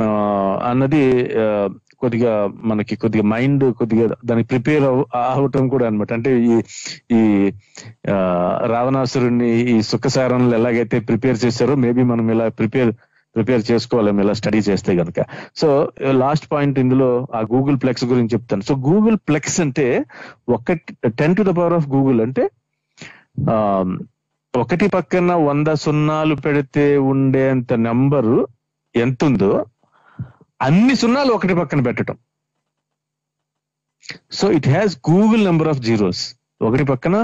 ఆ, అన్నది ఆ, కొద్దిగా మనకి కొద్దిగా మైండ్ కొద్దిగా దానికి ప్రిపేర్ అవటం కూడా అన్నమాట. అంటే ఈ ఈ ఆ, రావణాసురుణ్ణి ఈ సుఖసారంలో ఎలాగైతే ప్రిపేర్ చేశారో మేబీ మనం ఇలా ప్రిపేర్ ప్రిపేర్ చేసుకోవాలి ఇలా స్టడీ చేస్తే కనుక సో లాస్ట్ పాయింట్ ఇందులో ఆ గూగుల్ ప్లెక్స్ గురించి చెప్తాను. సో గూగుల్ ప్లెక్స్ అంటే ఒకటి ten to the power of googol అంటే ఆ, ఒకటి పక్కన వంద సున్నాలు పెడితే ఉండేంత నెంబరు ఎంత ఉందో అన్ని సున్నాలు ఒకటి పక్కన పెట్టడం so it has googol number of zeros ఒకటి పక్కన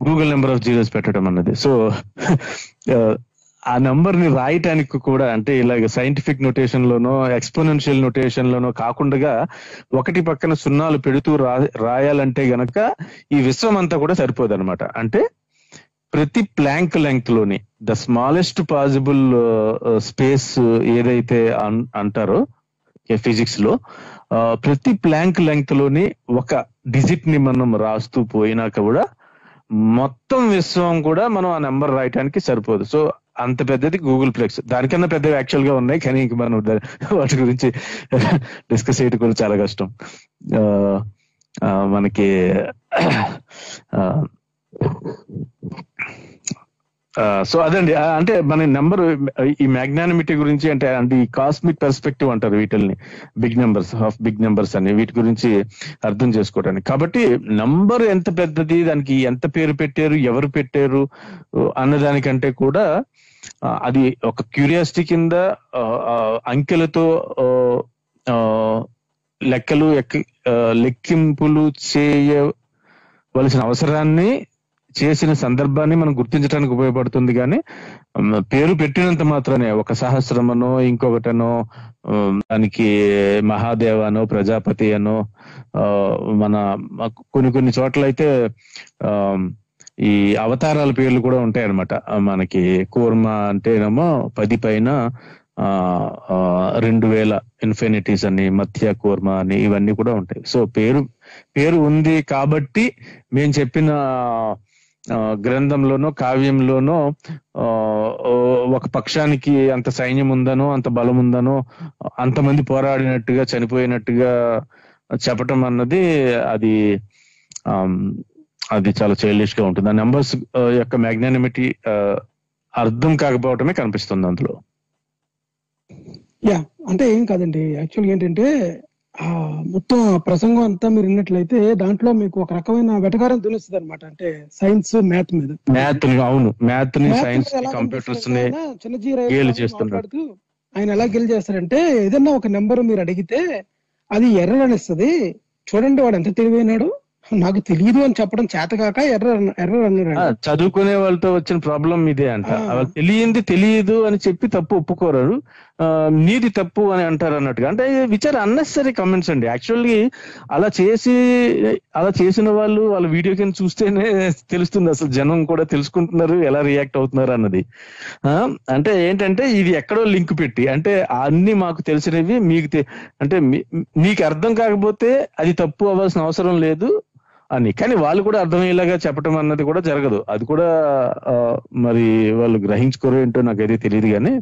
గూగుల్ నెంబర్ ఆఫ్ జీరోస్ పెట్టడం అన్నది. సో ఆ నంబర్ని రాయటానికి కూడా అంటే ఇలాగ సైంటిఫిక్ నొటేషన్ లోనో ఎక్స్పోనెన్షియల్ నొటేషన్ లోనో కాకుండా ఒకటి పక్కన సున్నాలు పెడుతూ రా రాయాలంటే గనక ఈ విశ్వం అంతా కూడా సరిపోదు అనమాట అంటే ప్రతి ప్లాంక్ లెంగ్త్లోని ద స్మాలెస్ట్ పాసిబుల్ స్పేస్ ఏదైతే అన్- అంటారో ఫిజిక్స్లో ప్రతి ప్లాంక్ లెంగ్త్లోని ఒక డిజిట్ని మనం రాస్తూ పోయినాక కూడా మొత్తం విశ్వం కూడా మనం ఆ నెంబర్ రాయటానికి సరిపోదు. సో అంత పెద్దది గూగుల్ ప్లెక్స్ దానికన్నా పెద్దవి యాక్చువల్గా ఉన్నాయి కానీ ఇంక మనం వాటి గురించి డిస్కస్ చేయడం కూడా చాలా కష్టం. ఆ, మనకి ఆ, సో అదండి అంటే మన నెంబర్ ఈ మ్యాగ్నానిమిటీ గురించి అంటే అంటే ఈ కాస్మిక్ పర్స్పెక్టివ్ అంటారు వీటిల్ని big numbers half big numbers అని వీటి గురించి అర్థం చేసుకోవడానికి. కాబట్టి నంబర్ ఎంత పెద్దది దానికి ఎంత పేరు పెట్టారు ఎవరు పెట్టారు అన్నదానికంటే కూడా అది ఒక క్యూరియాసిటీ కింద అంకెలతో ఆ, లెక్కలు ఎక్కి- లెక్కింపులు చేయవలసిన అవసరాన్ని చేసిన సందర్భాన్ని మనం గుర్తించడానికి ఉపయోగపడుతుంది కానీ పేరు పెట్టినంత మాత్రమే ఒక సహస్రమనో ఇంకొకటనో దానికి మహాదేవనో ప్రజాపతి అనో ఆ, మన కొన్ని కొన్ని చోట్ల అయితే ఆ, ఈ అవతారాల పేర్లు కూడా ఉంటాయి అనమాట మనకి కూర్మ అంటేనేమో పది పైన ఆ, ఆ, రెండు వేల ఇన్ఫినిటీస్ అని మధ్య కూర్మ అని ఇవన్నీ కూడా ఉంటాయి. సో పేరు పేరు ఉంది కాబట్టి మేము చెప్పిన ఆ, గ్రంథంలోనో కావ్యంలోనో ఆ, ఒక పక్షానికి అంత సైన్యం ఉందనో అంత బలం ఉందనో అంతమంది పోరాడినట్టుగా చనిపోయినట్టుగా చెప్పటం అన్నది అది ఆ అది చాలా చైల్డిష్గా ఉంటుంది. ఆ నెంబర్స్ యొక్క మ్యాగ్నానిమిటీ అర్థం కాకపోవటమే కనిపిస్తుంది అందులో. యా అంటే ఏం కాదండి. యాక్చువల్గా ఏంటంటే ఆ మొత్తం ప్రసంగం అంతా మీరు విన్నట్లయితే దాంట్లో మీకు ఒక రకమైన వెటకారం దునిస్తుంది అనమాట అంటే సైన్స్ మ్యాథ్ మీద. మ్యాథ్ అవును. మ్యాథ్ని సైన్స్ కంప్యూటర్స్ని చేస్తున్నాడు. ఆయన ఎలా గెలి చేస్తారంటే ఏదన్నా ఒక నెంబర్ మీరు అడిగితే అది ఎర్రర్ అనిస్తుంది. చూడండి వాడు ఎంత తెలివైనాడు. నాకు తెలియదు అని చెప్పడం చేతకాక ఎర్రర్ ఎర్రర్ అన్నాడు చదువుకునే వాళ్ళతో వచ్చిన ప్రాబ్లం ఇదే అంట. తెలియంది తెలియదు అని చెప్పి తప్పు ఒప్పుకోరు ఆ, నీది తప్పు అని అంటారు అన్నట్టుగా. అంటే విచార అన్నెసరీ కమెంట్స్ అండి. యాక్చువల్లీ అలా చేసి అలా చేసిన వాళ్ళు వాళ్ళ వీడియో కింద చూస్తేనే తెలుస్తుంది అసలు జనం కూడా తెలుసుకుంటున్నారు ఎలా రియాక్ట్ అవుతున్నారు అన్నది. ఆ, అంటే ఏంటంటే ఇది ఎక్కడో లింక్ పెట్టి అంటే అన్ని మాకు తెలిసినవి మీకు అంటే మీకు అర్థం కాకపోతే అది తప్పు అవ్వాల్సిన అవసరం లేదు. అని. కానీ వాళ్ళు కూడా అర్థమయ్యేలాగా చెప్పడం అన్నది కూడా జరగదు. అది కూడా మరి వాళ్ళు గ్రహించుకోరు ఏంటో నాకైతే తెలియదు కానీ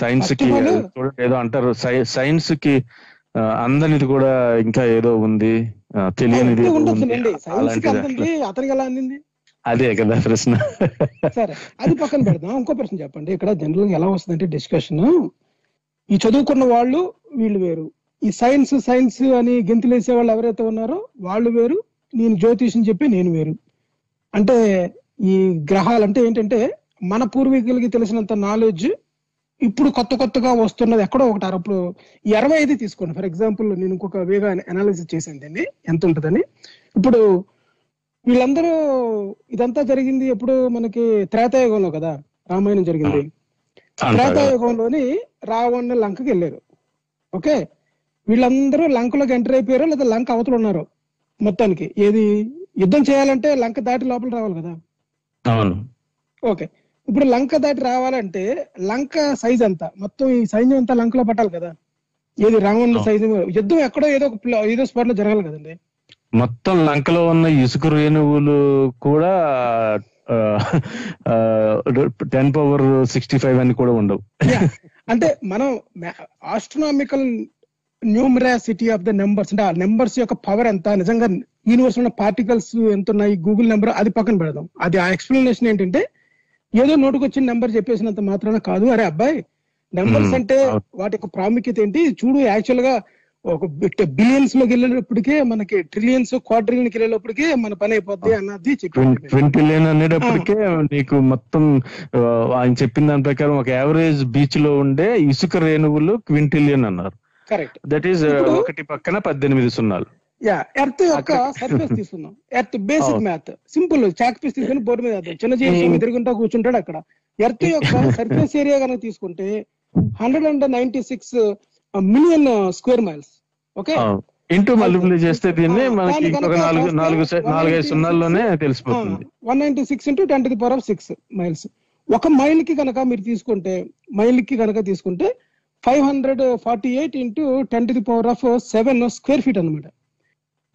సైన్స్కి చూడండి ఏదో అంటారు సైన్స్కి అందనిది కూడా ఇంకా ఏదో ఉంది. తెలియనిది అతనికి ఎలా అందింది? అదే కదా ప్రశ్న. సరే అది పక్కన పెడదాం. ఇంకో ప్రశ్న చెప్పండి. ఇక్కడ జనరల్గా ఎలా వస్తుందంటే డిస్కషన్ ఈ చదువుకున్న వాళ్ళు వీళ్ళు వేరు. ఈ సైన్స్ సైన్స్ అని గెంతులేసే వాళ్ళు ఎవరైతే ఉన్నారో వాళ్ళు వేరు. నేను జ్యోతిషం చెప్పి నేను వేరు. అంటే ఈ గ్రహాలు అంటే ఏంటంటే మన పూర్వీకులకి తెలిసినంత నాలెడ్జ్ ఇప్పుడు కొత్త కొత్తగా వస్తున్నది ఎక్కడో ఒకటి అప్పుడు ఈ అరవై ఐదు తీసుకోండి. ఫర్ ఎగ్జాంపుల్ నేను ఇంకొక వేగా అనాలిసిస్ చేసింది దీన్ని. ఎంత ఉంటుందని. ఇప్పుడు వీళ్ళందరూ ఇదంతా జరిగింది ఎప్పుడు మనకి త్రేతాయుగంలో కదా. రామాయణం జరిగింది. త్రేతాయుగంలోని రావణ లంకకి వెళ్ళారు. ఓకే? వీళ్ళందరూ లంకలోకి ఎంటర్ అయిపోయారు లేదా లంక అవతల ఉన్నారు మొత్తానికి. ఏది యుద్ధం చేయాలంటే లంక దాటి లోపల రావాలి కదా? అవును. ఓకే. ఇప్పుడు లంక దాటి రావాలంటే లంక సైజ్ ఎంత? మొత్తం ఈ సైన్యం అంతా లంకలో పట్టాలి కదా? ఏది రావణ సైజు? యుద్ధం ఎక్కడో ఏదో ఒక ఏదో స్పాట్లో జరగాలి కదండి. మొత్తం లంకలో ఉన్న ఇసుక రేణువులు కూడా టెన్ పవర్ సిక్స్టీ ఫైవ్ అని కూడా ఉండవు. అంటే మనం astronomical numeracy of the numbers అంటే ఆ నెంబర్స్ యొక్క పవర్ ఎంత? నిజంగా యూనివర్స్ ఉన్న పార్టికల్స్ ఎంత ఉన్నాయి? గూగుల్ నెంబర్ అది పక్కన పెడదాం. అది ఆ ఎక్స్ప్లెనేషన్ ఏంటంటే ఏదో నోటుకు వచ్చిన నెంబర్ చెప్పేసినంత మాత్రాన కాదు. అరే అబ్బాయి నెంబర్స్ Hmm. అంటే. వాటి యొక్క ప్రాముఖ్యత ఏంటి? చూడు యాక్చువల్గా ఒక బిలియన్స్లోకి వెళ్ళేటప్పటికే మనకి ట్రిలియన్స్ క్వార్ట్రిలియన్కి వెళ్ళేటప్పటికే మన పని అయిపోద్ది అన్నది చెప్పి ట్వంటీ లేన్ అనేటప్పటికే నీకు మొత్తం ఆయన చెప్పిన దాని ప్రకారం ఒక యావరేజ్ బీచ్లో ఉండే ఇసుక రేణువులు క్వింటిలియన్ అన్నారు. కరెక్ట్. దట్ ఈస్ ఇప్పుడు- ఒకటి పక్కన పద్దెనిమిది సున్నాలు. యా ఎర్త్ యొక్క సర్ఫేస్ తీసుకుందాం. Earth basic. Math. Simple chalk piece తీసుకుని బోర్డు మీద చిన్న జీవి స్వామి తిరుగుంటా కూర్చుంటాడు అక్కడ. ఎర్త్ యొక్క సర్ఫేస్ ఏరియా కనుక తీసుకుంటే hundred and ninety six million square miles okay into multiply చేస్తే దీన్ని మనకి ఇంకొక నాలుగు నాలుగు సై- 196 నాలుగైదు సున్నాల్లోనే తెలిసిపోతుంది. One ninety six into ten to the power of six miles ఒక మైల్కి కనుక మీరు తీసుకుంటే మైల్కి కనుక తీసుకుంటే five hundred forty eight into ten to the power of seven square feet అన్నమాట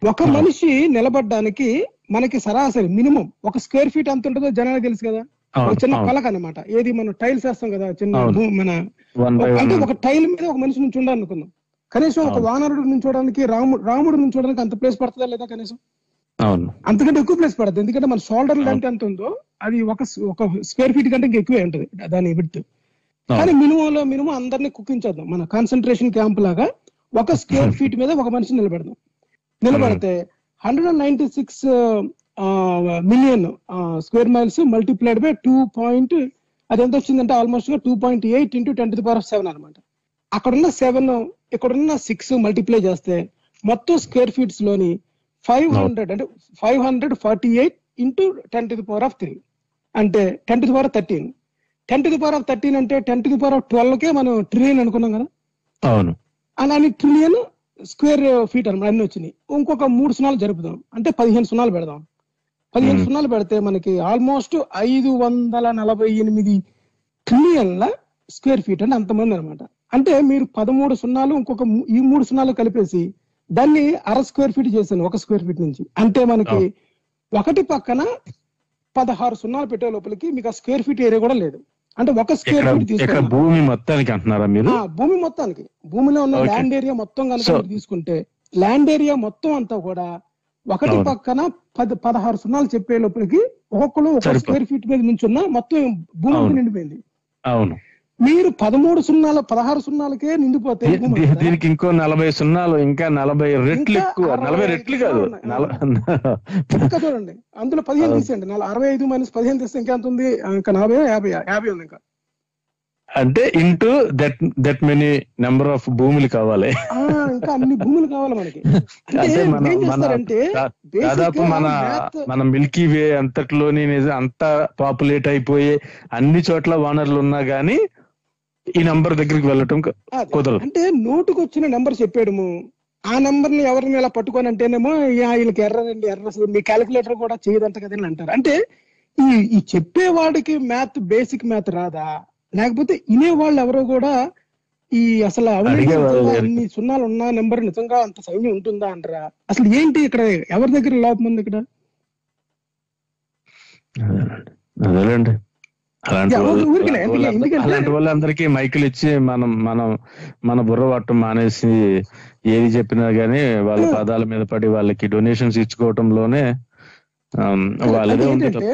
ఒక ఆ. మనిషి నిలబడడానికి మనకి సరాసరి మినిమం ఒక స్క్వేర్ ఫీట్ ఎంత ఉంటుందో జనాలకు తెలుసు కదా ఒక చిన్న. పలక అన్నమాట ఏది మనం టైల్స్ వేస్తాం కదా చిన్న మన అంటే ఒక టైల్ మీద ఒక మనిషి నుంచి ఉండాలనుకుందాం కనీసం ఒక. వానరుడు నుంచోడానికి రాముడు రాముడు నుంచోడానికి అంత ప్లేస్ పడుతుందా లేదా కనీసం అంతకంటే ఎక్కువ ప్లేస్ పడుతుంది ఎందుకంటే మన షోల్డర్. లెంత్ ఎంత ఉందో అది ఒక ఒక స్క్వేర్ ఫీట్ కంటే ఇంకా ఎక్కువే ఉంటుంది దాని విడ్త్. కానీ మినిమం లో మినిమం అందరినీ కుక్కించేద్దాం. మన కాన్సన్ట్రేషన్ క్యాంప్ లాగా ఒక స్క్వేర్ ఫీట్ మీద ఒక మనిషిని నిలబెడదాం. నిలబడితే hundred and ninety six million square miles multiplied by two point అది ఎంత వచ్చిందంటే ఆల్మోస్ట్గా two point eight into ten to power of seven అనమాట అక్కడ ఉన్న సెవెన్ ఇక్కడ ఉన్న సిక్స్ మల్టిప్లై చేస్తే మొత్తం స్క్వేర్ ఫీట్స్లోని ఫైవ్ హండ్రెడ్ అంటే five hundred forty eight into ten to power of three అంటే ten to power thirteen ten to the power of thirteen అంటే ten to the power of twelve కే మనం trillion అనుకున్నాం కదా? అవును. అలానే ట్రిలియన్ స్క్వేర్ ఫీట్ అనమాట అన్ని వచ్చినాయి. ఇంకొక మూడు సున్నాలు జరుపుదాం. అంటే పదిహేను సున్నాలు పెడదాం. పదిహేను. సున్నాలు పెడితే మనకి ఆల్మోస్ట్ ఐదు వందల నలభై ఎనిమిది ట్రిలియన్ల స్క్వేర్ ఫీట్ అంటే అంతమంది అనమాట అంటే మీరు పదమూడు సున్నాలు ఇంకొక ఈ మూడు సున్నాలు కలిపేసి దాన్ని అర స్క్వేర్ ఫీట్ చేశాను ఒక స్క్వేర్ ఫీట్ నుంచి. అంటే మనకి. ఒకటి పక్కన పదహారు సున్నాలు పెట్టే లోపలికి మీకు ఆ స్క్వేర్ ఫీట్ ఏరియా కూడా లేదు. అంటే ఒక స్క్వేర్ ఫీట్ ఇక్కడ తీసుకోండి భూమి మొత్తానికి అంటున్నారా మీరు భూమి మొత్తానికి భూమిలో ఉన్న. ల్యాండ్ ఏరియా మొత్తం కనుక తీసుకుంటే ల్యాండ్ ఏరియా మొత్తం అంతా కూడా ఒకటి. పక్కన పది పదహారు సున్నాలు చెప్పే లోపలికి ఒక్కొక్కరు ఒక స్క్వేర్ ఫీట్ మీద నుంచున్న మొత్తం భూమి. నిండిపోయింది అవును మీరు పదమూడు సున్నాల పదహారు సున్నాలకే నిండిపోతే. దీనికి ఇంకో నలభై సున్నాలు ఇంకా నలభై రెట్లు ఎక్కువ నలభై రెట్లు కాదు. ఇంకా చూడండి. అందులో పదిహేను. తీసేయండి. అరవై ఐదు మైనస్ పదిహేను తీస్తే ఇంకా ఎంత ఉంది? ఇంకా నలభై యాభై యాభై ఉంది ఇంకా. అంటే into that that many number of భూములు కావాలి. ఇంకా అన్ని భూములు కావాలి మనకి. అంటే మన దాదాపు మన మన మిల్కీ వే అంతట్లోని అంతా పాపులేట్ అయిపోయి అన్ని చోట్ల వనరులు ఉన్నా గానీ ఈ నంబర్ దగ్గరికి వెళ్ళటం. కుదరదు. అంటే నోటుకు వచ్చిన నెంబర్ చెప్పాడము ఆ నెంబర్ని ఎవరిని ఇలా పట్టుకొని అంటేనేమో "యా, వీళ్ళకి ఎర్రండి ఎర్ర మీ క్యాలిక్యులేటర్ కూడా చేయదంట కదని అంటారు. అంటే ఈ ఈ చెప్పేవాడికి మ్యాథ్ బేసిక్ మ్యాథ్ రాదా? లేకపోతే వినేవాళ్ళు ఎవరో కూడా ఈ అసలు. అన్ని సున్నాలు ఉన్న నెంబర్ నిజంగా అంత సైన్యం ఉంటుందా అంటారా? అసలు ఏంటి ఇక్కడ ఎవరి దగ్గర లోపం ఉంది ఇక్కడ? అదేనండి. అలాంటి వాళ్ళు- అలాంటి వాళ్ళందరికీ మైకులు ఇచ్చి మనం మనం మన బుర్ర పట్టం మానేసి ఏది చెప్పినా గానీ వాళ్ళ. పాదాల మీద పడి వాళ్ళకి డొనేషన్స్ ఇచ్చుకోవటంలోనే వాళ్ళదే. ఏంటంటే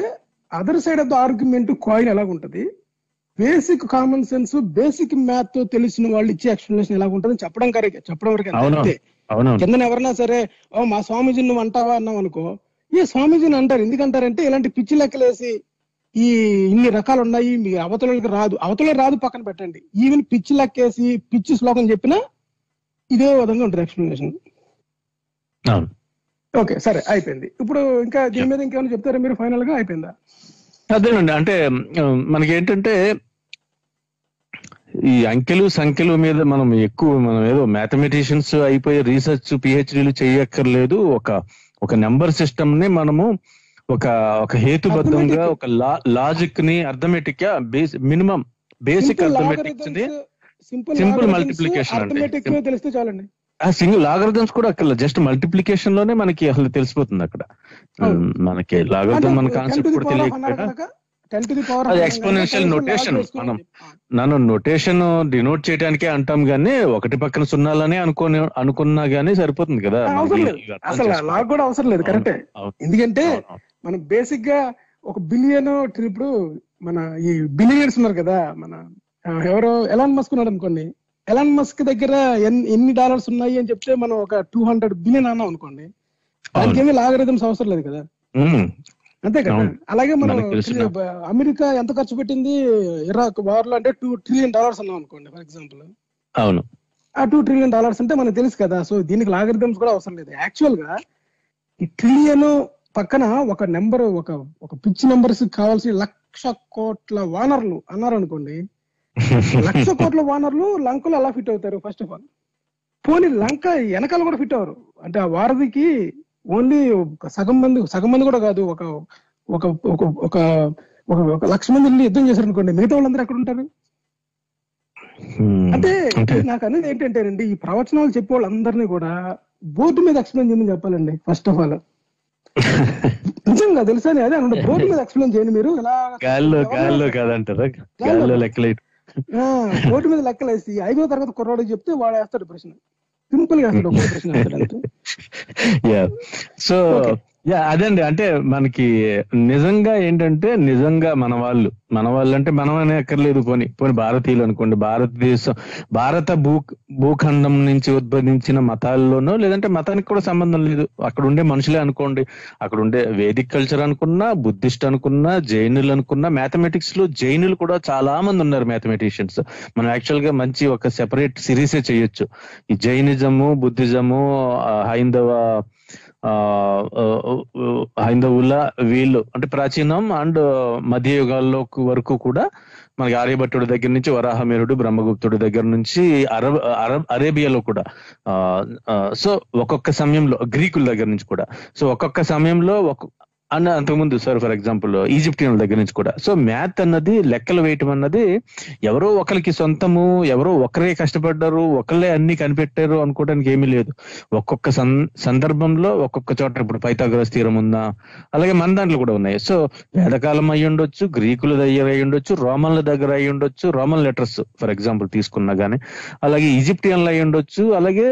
other side of the argument coin ఎలాగుంటది? Basic common sense basic math తెలిసిన వాళ్ళు ఇచ్చే ఎక్స్ప్లెనేషన్ ఎలా ఉంటుంది చెప్పడం కరెక్ట్ చెప్పడం వరకు కింద ఎవరన్నా సరే ఓ మా స్వామీజీ నువ్వు అంటావా? అన్నావు అనుకో ఏ స్వామీజీని అంటారు? ఎందుకంటారంటే ఇలాంటి పిచ్చి లెక్కలేసి ఈ ఇన్ని రకాలు ఉన్నాయి మీ అవతలకి రాదు. అవతల రాదు పక్కన పెట్టండి. ఈవెన్ పిచ్చి లెక్కేసి పిచ్చి శ్లోకం చెప్పినా ఇదే విధంగా ఉంటుంది ఎక్స్ప్లెనేషన్ ఓకే సరే అయిపోయింది. ఇప్పుడు ఇంకా దీని మీద ఇంకేమైనా చెప్తారా? మీరు ఫైనల్గా అయిపోయిందా? అదేనండి. అంటే మనకి ఏంటంటే ఈ అంకెలు సంఖ్యలు మీద మనం ఎక్కువ మనం ఏదో మ్యాథమెటిషియన్స్ అయిపోయి రీసెర్చ్ పిహెచ్డీలు చేయక్కర్లేదు. ఒక ఒక నెంబర్ సిస్టమ్ని మనము ఒక ఒక హేతుబద్ధంగా. ఒక లాజిక్ని arithmetic base minimum basic arithmetics simple అంటే. అర్థమెటిక్ తెలిస్తే చాలండి ఆ సింగిల్ లాగరిథమ్స్ కూడా అక్కడ జస్ట్ మల్టిప్లికేషన్లోనే మనకి అసలు తెలిసిపోతుంది అక్కడ మనకి లాగరిథం మన కాన్సెప్ట్ కూడా తెలియకపోయినా అది exponential notation. మనం నన్ను నొటేషన్ డినోట్ చేయడానికే అంటాం గానీ ఒకటి పక్కన సున్నాలని అనుకోని అనుకున్నా గానీ సరిపోతుంది కదా అసలు కూడా అవసరం లేదు కరెక్టే. ఎందుకంటే. మనం బేసిక్గా ఒక బిలియన్ ఇప్పుడు మన ఈ బిలియనర్స్ ఉన్నారు కదా మన ఎవరో ఎలాన్ మస్క్ ఉన్నాడు అనుకోండి. ఎలాన్ మస్క్ దగ్గర ఎన్- ఎన్ని డాలర్స్ ఉన్నాయి అని చెప్తే మనం ఒక టూ హండ్రెడ్ బిలియన్ అన్నాం అనుకోండి. దానికి ఏమీ లాగరిథమ్స్ అవసరం లేదు కదా. అంతే కదా. అలాగే మనం అమెరికా ఎంత ఖర్చు పెట్టింది? ఇరాక్ వార్లో అంటే టూ ట్రిలియన్ డాలర్స్ అన్నాం అనుకోండి ఫర్ ఎగ్జాంపుల్ అవును. ఆ టూ ట్రిలియన్ డాలర్స్ అంటే మనకు తెలుసు కదా. సో దీనికి లాగరిథమ్స్ కూడా అవసరం లేదు. యాక్చువల్గా ఈ ట్రిలియన్ పక్కన ఒక నెంబర్ ఒక ఒక పిచ్చి నెంబర్స్ కావాల్సి లక్ష కోట్ల వానర్లు అన్నారు అనుకోండి. లక్ష కోట్ల వానర్లు లంకలు ఎలా ఫిట్ అవుతారు? ఫస్ట్ ఆఫ్ ఆల్ పోనీ లంక వెనకాల కూడా ఫిట్ అవ్వరు. అంటే ఆ వారధికి ఓన్లీ సగం మంది సగం మంది కూడా కాదు ఒక ఒక ఒక ఒక లక్ష మంది వెళ్ళి యుద్ధం చేశారు అనుకోండి. మిగతా వాళ్ళందరూ ఎక్కడ ఉంటారు? అంటే అంటే నాకు అనేది ఏంటంటేనండి ఈ ప్రవచనాలు చెప్పే వాళ్ళందరినీ కూడా బోర్డు మీద ఎక్స్ప్లెయిన్ చేయమని చెప్పాలండి ఫస్ట్ ఆఫ్ ఆల్ నిజంగా తెలుసా అదే అనండి బోర్డు మీద ఎక్స్ప్లెయిన్ చేయండి మీరు. ఇలా గాల్లో గాల్లో కాదంటారా? గాల్లో లెక్కలేట్ ఆ, బోర్డు మీద లెక్కలేసి ఐదో తరగతి కుర్రాడు చెప్తే వాడు వేస్తాడు ప్రశ్న. సింపుల్గా ప్రశ్న సో. యా అదండి. అంటే మనకి నిజంగా ఏంటంటే నిజంగా మన వాళ్ళు మన వాళ్ళు అంటే మనం అనే అక్కర్లేదు పోని. పోని భారతీయులు అనుకోండి. భారతదేశం భారత భూ భూఖండం నుంచి ఉద్భవించిన మతాల్లోనో లేదంటే మతానికి కూడా సంబంధం లేదు. అక్కడ ఉండే మనుషులే అనుకోండి. అక్కడ ఉండే వేదిక్ కల్చర్ అనుకున్నా బుద్ధిస్ట్ అనుకున్నా జైనులు అనుకున్నా మ్యాథమెటిక్స్లో జైనులు కూడా చాలా మంది ఉన్నారు మ్యాథమెటిషియన్స్ మనం యాక్చువల్గా మంచి ఒక సెపరేట్ సిరీసే చేయొచ్చు. ఈ జైనిజము బుద్ధిజము హైందవ హైందవుల వీళ్ళు అంటే ప్రాచీనం అండ్ మధ్యయుగాల్లో వరకు కూడా మనకి ఆర్యభట్టుడి దగ్గర నుంచి వరాహమీరుడు బ్రహ్మగుప్తుడి దగ్గర నుంచి అరబ్ అరబ్ అరేబియాలో కూడా ఆ, సో ఒక్కొక్క సమయంలో గ్రీకుల దగ్గర నుంచి కూడా. సో ఒక్కొక్క సమయంలో ఒక్కొక్క అన్న అంతకుముందు సార్ ఫర్ ఎగ్జాంపుల్ ఈజిప్టియన్ దగ్గర నుంచి కూడా. సో మ్యాథ్ అన్నది లెక్కలు వేయటం అన్నది ఎవరో ఒకరికి సొంతము ఎవరో ఒకరే కష్టపడ్డారు ఒకళ్ళే అన్ని కనిపెట్టారు అనుకోవడానికి ఏమీ లేదు. ఒక్కొక్క సందర్భంలో ఒక్కొక్క చోట ఇప్పుడు పైతాగ్రస్ తీరం ఉందా? అలాగే మన దాంట్లో కూడా ఉన్నాయి. సో వేదకాలం అయి ఉండొచ్చు గ్రీకుల దగ్గర అయి ఉండొచ్చు రోమన్ల దగ్గర అయి ఉండొచ్చు రోమన్ లెటర్స్ ఫర్ ఎగ్జాంపుల్ తీసుకున్నా గానీ. అలాగే ఈజిప్టియన్లు అయి ఉండొచ్చు అలాగే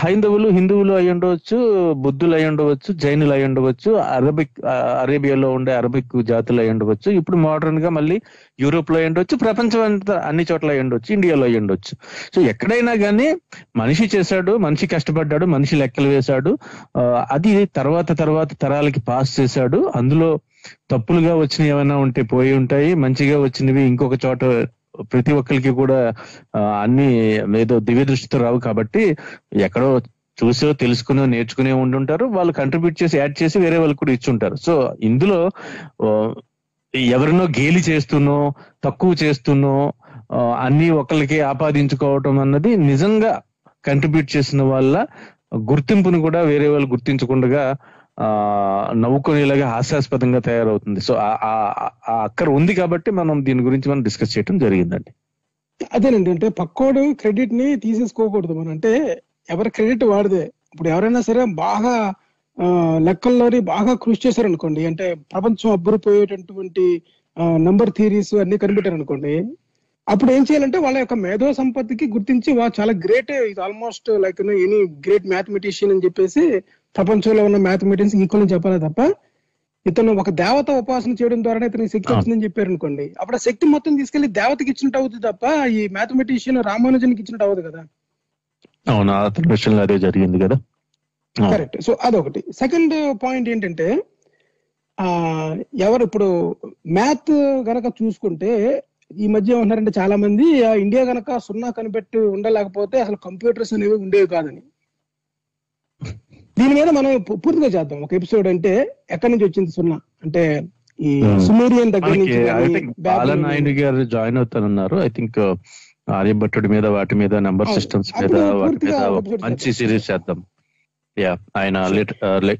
హైందవులు హిందువులు అయి ఉండవచ్చు బుద్ధులు అయి ఉండవచ్చు జైనులు అయి ఉండవచ్చు అరబిక్ అరేబియాలో ఉండే అరబిక్ జాతులు అయి ఉండవచ్చు. ఇప్పుడు మోడర్న్గా మళ్ళీ యూరోప్లో ఉండవచ్చు ప్రపంచం అంతా అన్ని చోట్ల అయి ఉండొచ్చు ఇండియాలో అయి ఉండొచ్చు సో ఎక్కడైనా కానీ మనిషి చేశాడు మనిషి కష్టపడ్డాడు మనిషి లెక్కలు వేశాడు అది తర్వాత తర్వాత తరాలకి పాస్ చేశాడు. అందులో తప్పులుగా వచ్చినవి ఏమైనా ఉంటే పోయి ఉంటాయి మంచిగా వచ్చినవి ఇంకొక చోట ప్రతి ఒక్కరికి కూడా అన్ని ఏదో దివ్య దృష్టితో రావు కాబట్టి ఎక్కడో చూసో తెలుసుకునో నేర్చుకునే ఉండుంటారు. వాళ్ళు కంట్రిబ్యూట్ చేసి యాడ్ చేసి వేరే వాళ్ళకి కూడా ఇచ్చుంటారు. సో ఇందులో ఎవరినో గేలి చేస్తున్నో తక్కువ చేస్తున్నో అన్ని ఒకరికి ఆపాదించుకోవటం అన్నది నిజంగా కంట్రిబ్యూట్ చేసిన వాళ్ళ గుర్తింపును కూడా వేరే వాళ్ళు గుర్తించకుండా నవ్వుకునేలాగా హాస్యాస్పదంగా తయారవుతుంది. సో ఆ- ఆ- ఉంది కాబట్టి మనం దీని గురించి మనం డిస్కస్ చేయడం జరిగిందండి. అదేనండి. అంటే పక్కోడు క్రెడిట్ని తీసేసుకోకూడదు మనం. అంటే ఎవరి క్రెడిట్ వాడిదే. ఇప్పుడు ఎవరైనా సరే బాగా లెక్కల్లోని బాగా కృషి చేశారనుకోండి అంటే ప్రపంచం అబ్బురిపోయేటటువంటి నంబర్ థియరీస్ అన్ని కనిపెట్టారు అనుకోండి అప్పుడు ఏం చేయాలంటే వాళ్ళ యొక్క మేధో సంపత్తికి గుర్తించి వా చాలా గ్రేట్ ఇది almost like any great mathematician అని చెప్పేసి ప్రపంచంలో ఉన్న మ్యాథమెటిక్స్ ఈక్వల్ అని చెప్పాలి తప్ప ఇతను ఒక దేవత ఉపాసన చేయడం ద్వారా ఇతనికి శక్తి. వచ్చిందని చెప్పారు అనుకోండి. అప్పుడు ఆ శక్తి మొత్తం తీసుకెళ్ళి దేవతకి ఇచ్చినట్టు అవుతుంది తప్ప ఈ మ్యాథమెటిషియన్ రామానుజన్కి ఇచ్చినట్టు అవ్వదు కదా. అవును అతని విషయంలో అదే జరిగింది కదా. కరెక్ట్ సో అదొకటి. సెకండ్ పాయింట్ ఏంటంటే ఆ ఎవరు ఇప్పుడు మ్యాథ్ గనక చూసుకుంటే ఈ మధ్య ఏమంటున్నారంటే చాలా మంది ఆ ఇండియా గనక సున్నా కనిపెట్టి ఉండలేకపోతే అసలు కంప్యూటర్స్ అనేవి ఉండేవి కాదని. దీని మీద మనం పూర్తిగా చేద్దాం ఒక ఎపిసోడ్ అంటే ఎక్కడి నుంచి వచ్చింది సున్నా అంటే ఈ Hmm. సుమేరియన్ దగ్గర నుంచి బాలనాయుడు గారు జాయిన్ అవుతానన్నారు ఐ థింక్ ఆర్యభట్టుడి మీద వాటి మీద నంబర్. సిస్టమ్స్ మీద వాటి మీద మంచి. సిరీస్ చేద్దాం యా ఆయన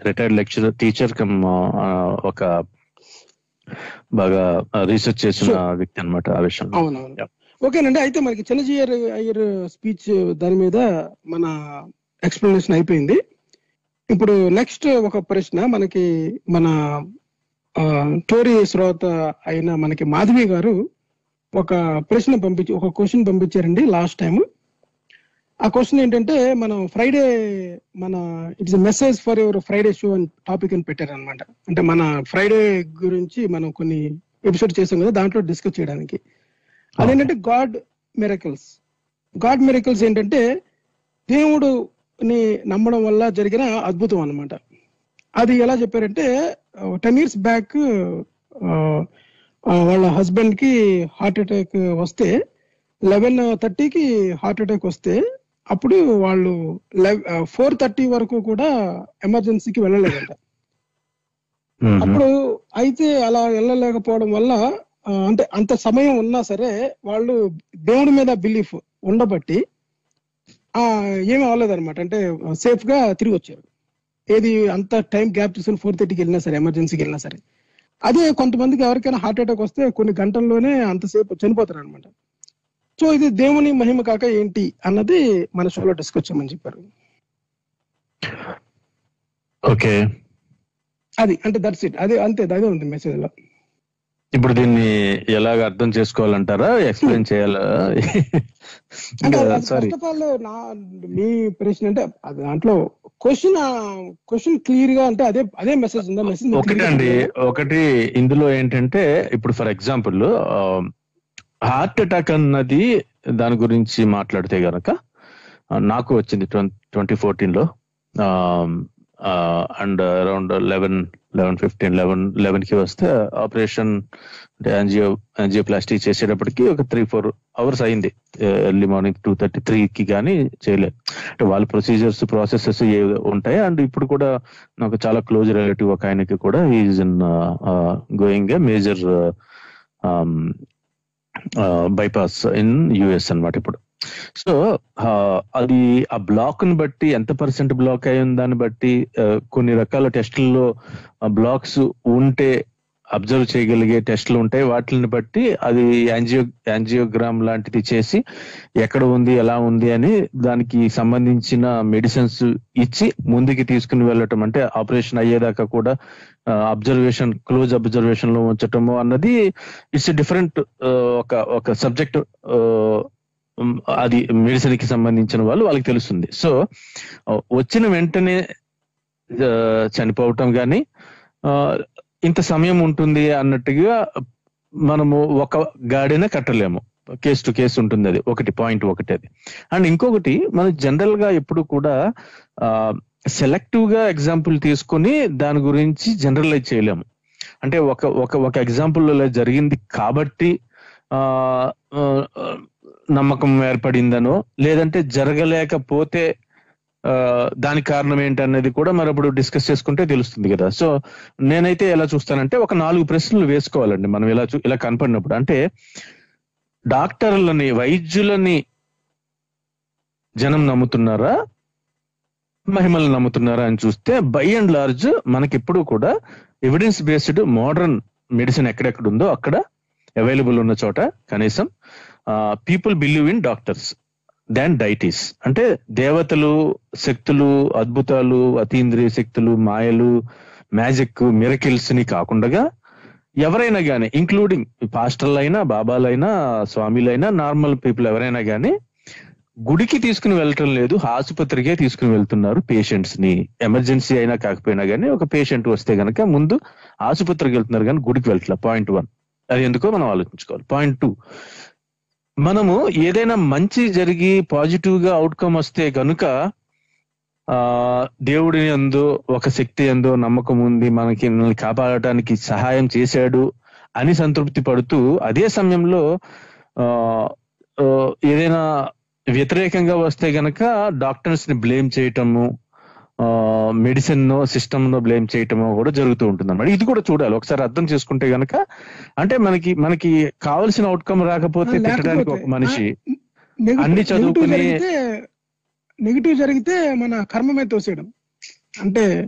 రిటైర్డ్ లెక్చరర్ టీచర్ కమ్ ఒక బాగా రీసెర్చ్ చేసిన. వ్యక్తి అన్నమాట ఆ Yeah. ఓకేనండి అయితే మనకి చిన్నజీయర్ అయ్యర్ స్పీచ్ దాని మీద మన ఎక్స్ప్లెనేషన్ అయిపోయింది ఇప్పుడు నెక్స్ట్ ఒక ప్రశ్న మనకి మన టోరీ శ్రోత అయిన మనకి మాధవి గారు ఒక ప్రశ్న పంపించి ఒక క్వశ్చన్ పంపించారండి లాస్ట్ టైం ఆ క్వశ్చన్ ఏంటంటే మనం ఫ్రైడే మన it's message for your Friday show అని టాపిక్ అని పెట్టారనమాట అంటే మన ఫ్రైడే గురించి మనం కొన్ని ఎపిసోడ్ చేసాం కదా దాంట్లో డిస్కస్ చేయడానికి. అదేంటంటే గాడ్ మిరకల్స్ గాడ్ మిరకల్స్ ఏంటంటే దేవుడుని నమ్మడం వల్ల జరిగిన అద్భుతం అన్నమాట అది ఎలా చెప్పారంటే టెన్ ఇయర్స్ బ్యాక్ వాళ్ళ హస్బెండ్కి హార్ట్ అటాక్ వస్తే లెవెన్ థర్టీకి హార్ట్ అటాక్ వస్తే అప్పుడు వాళ్ళు ఫోర్ థర్టీ వరకు కూడా ఎమర్జెన్సీకి వెళ్ళలేదంట. అప్పుడు అయితే అలా వెళ్ళలేకపోవడం వల్ల అంటే అంత సమయం ఉన్నా సరే వాళ్ళు దేవుడి మీద బిలీఫ్ ఉండబట్టి ఏమీ అవ్వలేదు అనమాట అంటే సేఫ్గా తిరిగి వచ్చారు. ఏది అంత టైం గ్యాప్ తీసుకుని ఫోర్ థర్టీకి వెళ్ళినా సరే ఎమర్జెన్సీకి వెళ్ళినా సరే. అదే కొంతమందికి ఎవరికైనా హార్ట్ అటాక్ వస్తే కొన్ని గంటల్లోనే అంతసేపు చనిపోతారు అనమాట సో ఇది దేవుని మహిమ కాక ఏంటి అన్నది మన షోలో డిస్కస్ చేయమని చెప్పారు. ఓకే. అది అంటే దట్స్ ఇట్ అదే అంతే అదే ఉంది మెసేజ్లో. ఇప్పుడు దీన్ని ఎలాగ అర్థం చేసుకోవాలంటారా? ఎక్స్ప్లెయిన్ చేయాలా? అంటే సారీ. ఫస్ట్ ఆఫ్ ఆల్ నా మీ ప్రశ్న అంటే దాంట్లో క్వశ్చన్ క్వశ్చన్ క్లియర్గా అంటే అదే అదే మెసేజ్ ఉందా? మెసేజ్ ఒకటి అండి. ఒకటి ఇందులో ఏంటంటే ఇప్పుడు ఫర్ ఎగ్జాంపుల్ హార్ట్ అటాక్ అన్నది దాని గురించి మాట్లాడితే గనక నాకు వచ్చింది ట్వంటీ ఫోర్టీన్లో and around eleven eleven fifteen eleven లెవెన్కి వస్తే ఆపరేషన్ అంటే యాంజియో ప్లాస్టిక్ చేసేటప్పటికి ఒక త్రీ ఫోర్ అవర్స్ అయింది. Early morning two thirty three కి కానీ చేయలేదు అంటే వాళ్ళ ప్రొసీజర్స్ ప్రాసెసెస్ ఏ ఉంటాయి? అండ్ ఇప్పుడు కూడా నాకు చాలా క్లోజ్ రిలేటివ్ ఒక ఆయనకి కూడా is in going a major bypass in US అన్నమాట ఇప్పుడు. సో అది ఆ బ్లాక్ని బట్టి ఎంత పర్సెంట్ బ్లాక్ అయి దాన్ని బట్టి కొన్ని రకాల టెస్టుల్లో బ్లాక్స్ ఉంటే అబ్జర్వ్ చేయగలిగే టెస్టులు ఉంటాయి. వాటిని బట్టి అది యాంజియో యాంజియోగ్రామ్ లాంటిది చేసి ఎక్కడ ఉంది ఎలా ఉంది అని దానికి సంబంధించిన మెడిసిన్స్ ఇచ్చి ముందుకి తీసుకుని వెళ్ళటం. అంటే ఆపరేషన్ అయ్యేదాకా కూడా అబ్జర్వేషన్ క్లోజ్ అబ్జర్వేషన్లో ఉంచటము అన్నది ఇట్స్ డిఫరెంట్ ఒక ఒక సబ్జెక్ట్ అది మెడిసిన్కి సంబంధించిన వాళ్ళు వాళ్ళకి తెలుస్తుంది. సో వచ్చిన వెంటనే చనిపోవటం కానీ ఇంత సమయం ఉంటుంది అన్నట్టుగా మనము ఒక గాడిన కట్టలేము. కేసు టు కేసు ఉంటుంది అది. ఒకటి పాయింట్ ఒకటి అది. అండ్ ఇంకొకటి మనం జనరల్గా ఎప్పుడు కూడా సెలెక్టివ్గా ఎగ్జాంపుల్ తీసుకొని దాని గురించి జనరలైజ్ చేయలేము. అంటే ఒక ఒక ఒక ఎగ్జాంపుల్ జరిగింది కాబట్టి ఆ, నమ్మకం ఏర్పడిందనో లేదంటే జరగలేకపోతే దానికి కారణం ఏంటనేది కూడా మరి అప్పుడు డిస్కస్ చేసుకుంటే తెలుస్తుంది కదా. సో నేనైతే ఎలా చూస్తానంటే ఒక నాలుగు ప్రశ్నలు వేసుకోవాలండి. మనం ఇలా చూ- ఇలా కనపడినప్పుడు. అంటే డాక్టర్లని వైద్యులని జనం నమ్ముతున్నారా? మహిమల్ని నమ్ముతున్నారా అని చూస్తే బై అండ్ లార్జ్ మనకిప్పుడు కూడా ఎవిడెన్స్ బేస్డ్ మోడర్న్ మెడిసిన్ ఎక్కడెక్కడ ఉందో అక్కడ అవైలబుల్ ఉన్న చోట కనీసం people believe in doctors than deities అంటే దేవతలు శక్తులు అద్భుతాలు అతీంద్రియ శక్తులు మాయలు మ్యాజిక్ మిరకిల్స్ని కాకుండా ఎవరైనా కానీ ఇంక్లూడింగ్ పాస్టర్లు అయినా బాబాలైనా స్వామిలైనా నార్మల్ పీపుల్ ఎవరైనా కానీ గుడికి తీసుకుని వెళ్ళటం లేదు ఆసుపత్రికే తీసుకుని వెళ్తున్నారు పేషెంట్స్ని. ఎమర్జెన్సీ అయినా కాకపోయినా కానీ ఒక పేషెంట్ వస్తే గనక ముందు ఆసుపత్రికి వెళ్తున్నారు కానీ గుడికి వెళ్ళట్లా. పాయింట్ వన్ అది ఎందుకో మనం ఆలోచించుకోవాలి. పాయింట్ టూ మనము ఏదైనా మంచి జరిగి పాజిటివ్గా అవుట్కమ్ వస్తే గనుక ఆ దేవుడి ఎందు ఒక శక్తి ఎందు నమ్మకం ఉంది మనకి కాపాడటానికి సహాయం చేశాడు అని సంతృప్తి పడుతూ అదే సమయంలో ఆ ఆ, ఏదైనా వ్యతిరేకంగా వస్తే గనక డాక్టర్స్ని బ్లేమ్ చేయటము మెడిసిన్ సిస్టమ్ నో బ్లేమ్ చేయటము కూడా జరుగుతూ ఉంటుంది అన్నమాట ఇది కూడా చూడాలి. ఒకసారి అర్థం చేసుకుంటే గనక అంటే మనకి మనకి కావలసిన అవుట్కమ్ రాకపోతే తిట్టడానికి ఒక మనిషి అన్ని చదువుకుని- నెగిటివ్ జరిగితే మన కర్మ మీద తోసేయడం. అంటే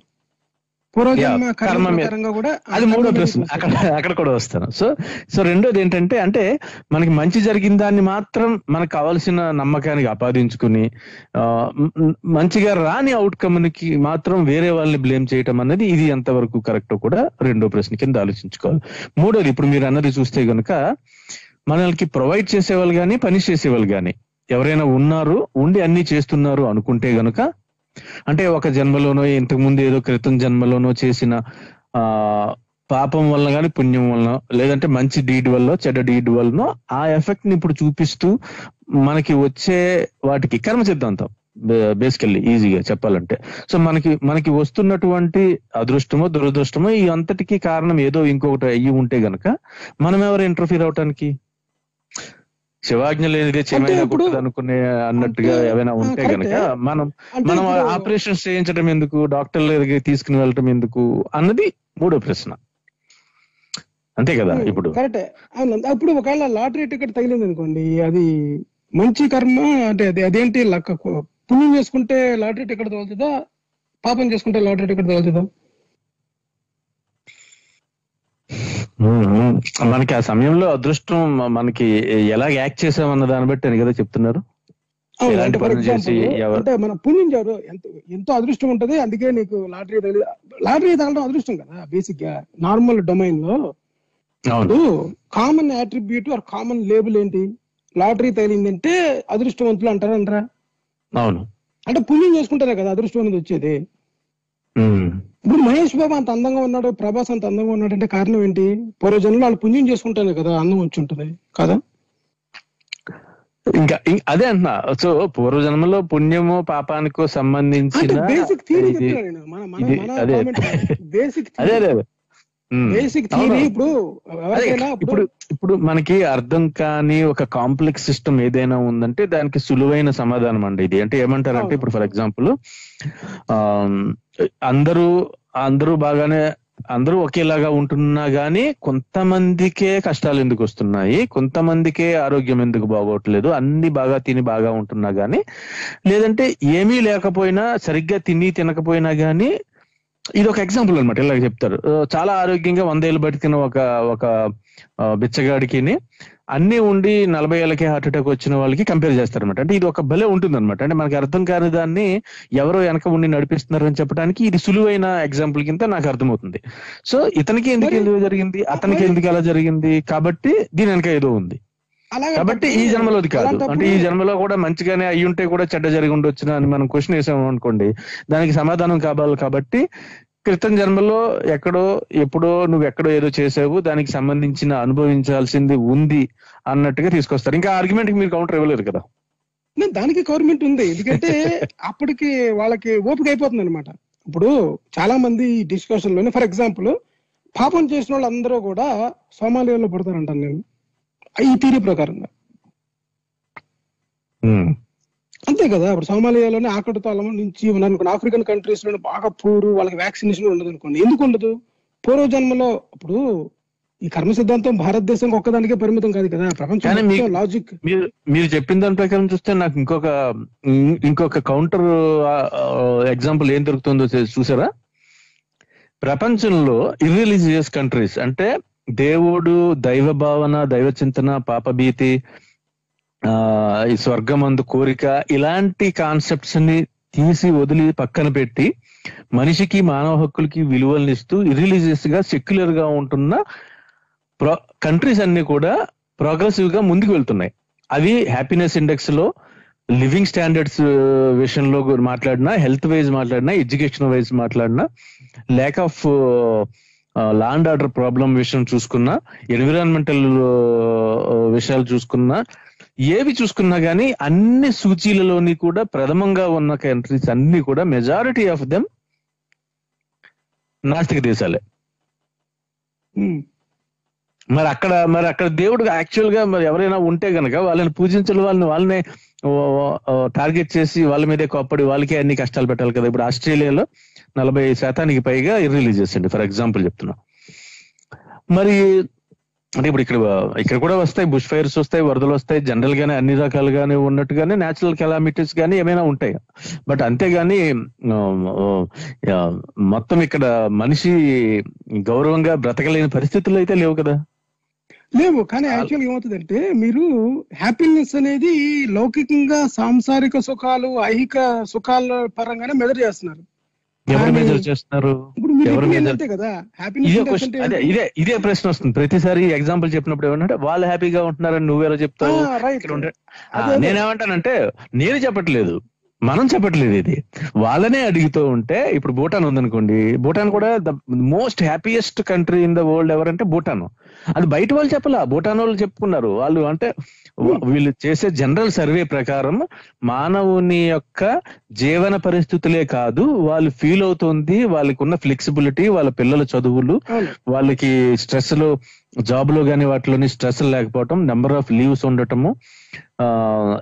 కూడా అది మూడో ప్రశ్న. అక్కడ అక్కడ కూడా వస్తాను. సో సో రెండోది ఏంటంటే అంటే మనకి మంచి జరిగిన దాన్ని మాత్రం మనకు కావాల్సిన నమ్మకానికి ఆపాదించుకుని మంచిగా రాని అవుట్కమ్కి మాత్రం వేరే వాళ్ళని బ్లేమ్ చేయటం అన్నది ఇది ఎంతవరకు కరెక్ట్ కూడా రెండో ప్రశ్న కింద ఆలోచించుకోవాలి. మూడోది ఇప్పుడు మీరు అన్నది చూస్తే గనుక మనల్కి ప్రొవైడ్ చేసేవాళ్ళు కానీ పని చేసేవాళ్ళు కానీ ఎవరైనా ఉన్నారు ఉండి అన్ని చేస్తున్నారు అనుకుంటే గనుక అంటే ఒక జన్మలోనో ఇంతకు ముందు ఏదో క్రితం జన్మలోనో చేసిన ఆ పాపం వల్ల కానీ పుణ్యం వల్ల లేదంటే మంచి డీడ్ వల్ల చెడ్డ డీడ్ వలన ఆ ఎఫెక్ట్ని ఇప్పుడు చూపిస్తూ మనకి వచ్చే వాటికి కర్మ సిద్ధాంతం బేసికల్లీ ఈజీగా చెప్పాలంటే. సో మనకి మనకి వస్తున్నటువంటి అదృష్టమో దురదృష్టమో ఈ అంతటికి కారణం ఏదో ఇంకొకటి అయ్యి ఉంటే గనక మనం ఎవరు ఇంటర్ఫీర్ అవటానికి? శివాజ్ఞ ఇప్పుడు- గుర్తు అనుకునే అన్నట్టుగా ఏమైనా ఉంటే గనక. మనం మనం ఆపరేషన్స్ చేయించడం ఎందుకు? డాక్టర్ల దగ్గరికి తీసుకుని వెళ్ళటం ఎందుకు? అన్నది మూడో ప్రశ్న. అంతే కదా ఇప్పుడు. కరెక్టే. అప్పుడు ఒకవేళ లాటరీ టికెట్ తగిలింది అనుకోండి అది మంచి కర్మ అంటే అది అదేంటి లక్క పుణ్యం చేసుకుంటే లాటరీ టికెట్ తగులుతుందా? పాపం చేసుకుంటే లాటరీ టికెట్ తగులుతుందా? మనకి ఆ సమయంలో అదృష్టం మనకి ఎలా యాక్ట్ చేసామన్న దాన్ని బట్టి అని కదా చెప్తున్నారు? అంటే మన పుణ్యం చేరు ఎంత ఎంతో అదృష్టం ఉంటది అందుకే నీకు లాటరీ తగిలి లాటరీ తగలడం అదృష్టం కదా బేసిక్గా నార్మల్ డొమైన్లో. అవును. Common attribute or common label ఏంటి? లాటరీ తగిలిందంటే అదృష్టవంతులు అంటారా అంటారా అవును. అంటే పుణ్యం చేసుకుంటారే కదా అదృష్టం అనేది వచ్చేది. ఇప్పుడు మహేష్ బాబు అంత అందంగా ఉన్నాడు ప్రభాస్ అంత అందంగా ఉన్నాడు అంటే కారణం ఏంటి పూర్వజన్మలో వాళ్ళు పుణ్యం చేసుకుంటానే కదా అందం వచ్చి ఉంటది కదా ఇంకా అదే అంటున్నా సో పూర్వజన్మలో పుణ్యము పాపానికో అంటే సంబంధించిన బేసిక్ థియరీ అదే. బేసిక్ అదే అదే. బేసిక్. థియరీ ఇప్పుడు ఇప్పుడు మనకి అర్థం కాని ఒక కాంప్లెక్స్ సిస్టమ్ ఏదైనా ఉందంటే దానికి సులువైన సమాధానం అండి ఇది అంటే ఏమంటారంటే. ఇప్పుడు ఫర్ ఎగ్జాంపుల్ అందరూ అందరూ బాగానే అందరూ ఒకేలాగా ఉంటున్నా గానీ కొంతమందికే కష్టాలు ఎందుకు వస్తున్నాయి? కొంతమందికే ఆరోగ్యం ఎందుకు బాగోట్లేదు? అన్ని బాగా తిని బాగా ఉంటున్నా గానీ లేదంటే ఏమీ లేకపోయినా సరిగ్గా తిని తినకపోయినా గానీ ఇది ఒక ఎగ్జాంపుల్ అనమాట ఇలాగ చెప్తారు. చాలా ఆరోగ్యంగా వందేళ్ళు బతికిన ఒక ఒక బిచ్చగాడికిని అన్ని ఉండి నలభై ఏళ్ళకి హార్ట్ అటాక్ వచ్చిన వాళ్ళకి కంపేర్ చేస్తారనమాట అంటే ఇది ఒక భలే ఉంటుంది అనమాట అంటే మనకి అర్థం కాని దాన్ని ఎవరో వెనక ఉండి నడిపిస్తున్నారు అని చెప్పడానికి ఇది సులువైన ఎగ్జాంపుల్ కింద నాకు అర్థమవుతుంది. సో ఇతనికి ఎందుకు ఎందుకు జరిగింది? అతనికి ఎందుకు అలా జరిగింది? కాబట్టి దీని వెనక ఏదో ఉంది. కాబట్టి ఈ జన్మలోది కాదు. అంటే ఈ జన్మలో కూడా మంచిగానే అయ్యి ఉంటే కూడా చెడ్డ జరిగి ఉండొచ్చునా అని మనం క్వశ్చన్ వేసాము అనుకోండి దానికి సమాధానం కావాలి కాబట్టి క్రితం జన్మలో ఎక్కడో ఎప్పుడో నువ్వు ఎక్కడో ఏదో చేసావు దానికి సంబంధించిన అనుభవించాల్సింది ఉంది అన్నట్టుగా తీసుకొస్తారు. ఇంకా ఆర్గ్యుమెంట్ మీరు కౌంటర్ ఇవ్వలేరు కదా. నేను దానికి గవర్నమెంట్ ఉంది. ఎందుకంటే అప్పటికి వాళ్ళకి ఓపిక అయిపోతుంది అనమాట ఇప్పుడు చాలా మంది డిస్కషన్లోనే ఫర్ ఎగ్జాంపుల్ పాపం చేసిన వాళ్ళందరూ కూడా సోమాలియాలో పడతారంటాను నేను. ఈ థీరీ ప్రకారంగా. ఉమ్. అంతే కదా. ఇప్పుడు సోమాలియాలోనే ఆకటి తాళం నుంచి ఉన్నారనుకోండి ఆఫ్రికన్ కంట్రీస్లో బాగా పూరు వాళ్ళకి వ్యాక్సినేషన్ ఉండదు అనుకోండి. ఎందుకు ఉండదు? పూర్వ జన్మలో ఇప్పుడు ఈ కర్మ సిద్ధాంతం భారతదేశం ఒక్కదానికే పరిమితం కాదు కదా. ప్రపంచం లాజిక్ మీరు మీరు చెప్పిన దాని ప్రకారం చూస్తే నాకు ఇంకొక ఇంకొక కౌంటర్ ఎగ్జాంపుల్ ఏం దొరుకుతుందో చూసారా? ప్రపంచంలో ఇర్రిలీజియస్ కంట్రీస్ అంటే దేవుడు దైవ భావన దైవ చింతన పాపభీతి ఈ స్వర్గమందు కోరిక ఇలాంటి కాన్సెప్ట్స్ని తీసి వదిలి పక్కన పెట్టి మనిషికి మానవ హక్కులకి విలువలను ఇస్తూ ఇర్రిలీజియస్గా సెక్యులర్గా ఉంటున్న ప్రో కంట్రీస్ అన్ని కూడా ప్రోగ్రెసివ్గా ముందుకు వెళ్తున్నాయి. అవి హ్యాపీనెస్ ఇండెక్స్లో లివింగ్ స్టాండర్డ్స్ విషయంలో మాట్లాడినా హెల్త్ వైజ్ మాట్లాడినా ఎడ్యుకేషన్ వైజ్ మాట్లాడినా lack of land order problem విషయం చూసుకున్నా ఎన్విరాన్మెంటల్ విషయాలు చూసుకున్నా ఏవి చూసుకున్నా గానీ అన్ని సూచీలలోని కూడా ప్రథమంగా ఉన్న కంట్రీస్ అన్ని కూడా మెజారిటీ ఆఫ్ దెమ్ నాస్తిక దేశాలే. మరి అక్కడ మరి అక్కడ దేవుడు యాక్చువల్గా మరి ఎవరైనా ఉంటే గనక వాళ్ళని పూజించాలి వాళ్ళని వాళ్ళనే టార్గెట్ చేసి వాళ్ళ మీదే కోప్పడి వాళ్ళకే అన్ని కష్టాలు పెట్టాలి కదా. ఇప్పుడు ఆస్ట్రేలియాలో నలభై శాతానికి పైగా ఇర్రిలీజియస్ అండి. ఫర్ ఎగ్జాంపుల్ చెప్తున్నా. మరి అంటే ఇప్పుడు ఇక్కడ ఇక్కడ కూడా వస్తాయి బుష్ ఫైర్స్ వస్తాయి వరదలు వస్తాయి జనరల్ గానే అన్ని రకాలుగానే ఉన్నట్టుగానే నేచురల్ కెలామిటీస్ గానీ ఏమైనా ఉంటాయి. బట్ అంతేగాని మొత్తం ఇక్కడ మనిషి గౌరవంగా బ్రతకలేని పరిస్థితులు అయితే లేవు కదా. లేవు కానీ యాక్చువల్ ఏమవుతుందంటే మీరు హ్యాపీనెస్ అనేది లౌకికంగా సాంసారిక సుఖాలు ఐహిక సుఖాల పరంగానే మెజర్ చేస్తున్నారు. ఎవరు మెజర్ చేస్తున్నారు ఎవరు కదా? ఇదే ఇదే ఇదే ప్రశ్న వస్తుంది. ప్రతిసారి ఎగ్జాంపుల్ చెప్పినప్పుడు ఏమంటే వాళ్ళు హ్యాపీగా ఉంటున్నారని నువ్వెలా చెప్తావు? అదే. నేనేమంటానంటే నేను చెప్పట్లేదు. మనం చెప్పట్లేదు ఇది. వాళ్ళనే అడుగుతూ ఉంటే ఇప్పుడు భూటాన్ ఉందనుకోండి భూటాన్ కూడా the most happiest country in the world ఎవరంటే భూటాన్. అది బయట వాళ్ళు చెప్పలా భూటాన్ వాళ్ళు చెప్పుకున్నారు. వాళ్ళు అంటే వా- వీళ్ళు చేసే జనరల్ సర్వే ప్రకారం మానవుని యొక్క జీవన పరిస్థితులే కాదు వాళ్ళు ఫీల్ అవుతుంది వాళ్ళకి ఉన్న ఫ్లెక్సిబిలిటీ వాళ్ళ పిల్లల చదువులు. వాళ్ళకి స్ట్రెస్లో జాబ్లో కానీ వాటిలోని స్ట్రెస్ లేకపోవటం నెంబర్ ఆఫ్ లీవ్స్ ఉండటము ఆ,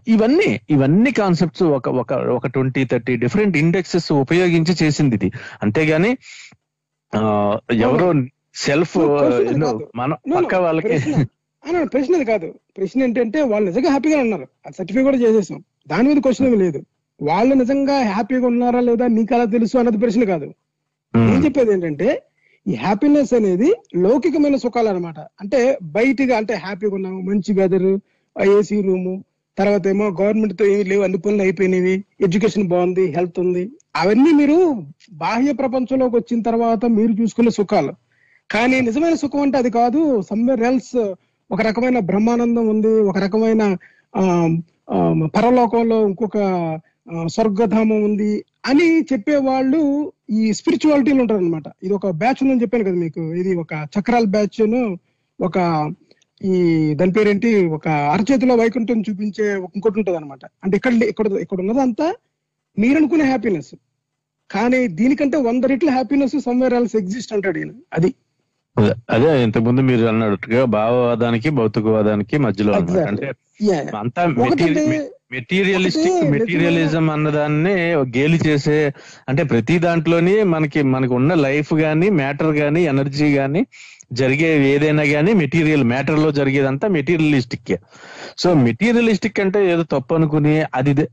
ఇవన్నీ ఇవన్నీ కాన్సెప్ట్స్ ఒక ఒక ఒక ట్వంటీ థర్టీ డిఫరెంట్ ఇండెక్సెస్ ఉపయోగించి చేసింది ఇది. అంతేగాని ఆ, ఎవరో సెల్ఫ్. మన పక్క వాళ్ళకి ప్రశ్న అది కాదు. ప్రశ్న ఏంటంటే వాళ్ళు నిజంగా హ్యాపీగా ఉన్నారు. అది సర్టిఫికేట్ కూడా చేసేసాం. దాని మీద క్వశ్చన్ ఏమీ లేదు. వాళ్ళు నిజంగా హ్యాపీగా ఉన్నారా లేదా నీకు అలా తెలుసు అన్నది ప్రశ్న కాదు. నేను చెప్పేది ఏంటంటే ఈ హ్యాపీనెస్ అనేది లౌకికమైన సుఖాలు అనమాట అంటే బయటిగా అంటే హ్యాపీగా ఉన్నాము మంచి వెదర్ ఏసీ రూము తర్వాత ఏమో గవర్నమెంట్తో ఏమి లేవు అన్ని పనులు అయిపోయినవి ఎడ్యుకేషన్ బాగుంది హెల్త్ ఉంది. అవన్నీ మీరు బాహ్య ప్రపంచంలోకి వచ్చిన తర్వాత మీరు చూసుకునే సుఖాలు. కానీ నిజమైన సుఖం అంటే అది కాదు. సమ్వేర్ ఎల్స్ ఒక రకమైన బ్రహ్మానందం ఉంది. ఒక రకమైన పరలోకంలో ఇంకొక స్వర్గధామం ఉంది అని చెప్పే వాళ్ళు ఈ స్పిరిచువాలిటీలో ఉంటారు అనమాట ఇది ఒక బ్యాచ్ ఉందని చెప్పాను కదా మీకు. ఇది ఒక చక్రాల బ్యాచ్ ఒక ఈ దాని పేరేంటి? ఒక అరచేతిలో వైకుంఠం చూపించే ఇంకోటి ఉంటుంది అనమాట అంటే ఇక్కడ ఇక్కడ ఇక్కడ ఉన్నదంతా మీరనుకునే హ్యాపీనెస్ కానీ దీనికంటే వంద రెట్ల హ్యాపీనెస్ సమ్వేర్ ఎల్స్ ఎగ్జిస్ట్ అంటాడు ఈయన. అది. అదే- ఇంతకుముందు మీరు అన్నట్టుగా భావవాదానికి భౌతికవాదానికి మధ్యలో. అంటే. అంతా మెటీరియలిస్టిక్ మెటీరియలిజం అన్నదాన్ని గేలి చేసే అంటే ప్రతి దాంట్లోని మనకి మనకు ఉన్న లైఫ్ గానీ మ్యాటర్ గానీ ఎనర్జీ గానీ జరిగే ఏదైనా గానీ మెటీరియల్ మ్యాటర్లో జరిగేదంతా మెటీరియలిస్టిక్ సో మెటీరియలిస్టిక్ అంటే ఏదో తప్పు అనుకుని అది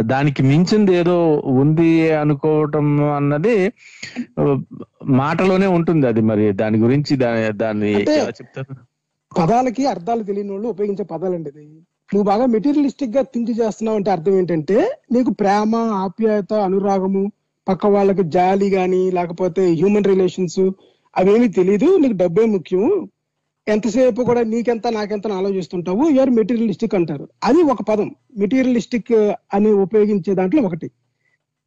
దానికి మించింది ఏదో ఉంది అనుకోవటం అన్నది మాటలోనే ఉంటుంది అది మరి. దాని గురించి దా- దాన్ని చెప్తారు? పదాలకి అర్థాలు తెలియని వాళ్ళు ఉపయోగించే పదాలండి ఇది. నువ్వు బాగా మెటీరియలిస్టిక్గా థింక్ చేస్తున్నావు అంటే అర్థం ఏంటంటే నీకు ప్రేమ ఆప్యాయత అనురాగము పక్క వాళ్ళకి జాలి గాని లేకపోతే హ్యూమన్ రిలేషన్స్ అవేమీ తెలియదు నీకు డబ్బే ముఖ్యం. ఎంతసేపు కూడా నీకెంత నాకెంత ఆలోచిస్తుంటావు యూఆర్ మెటీరియలిస్టిక్ అంటారు. అది ఒక పదం. మెటీరియలిస్టిక్ అని ఉపయోగించే దాంట్లో ఒకటి.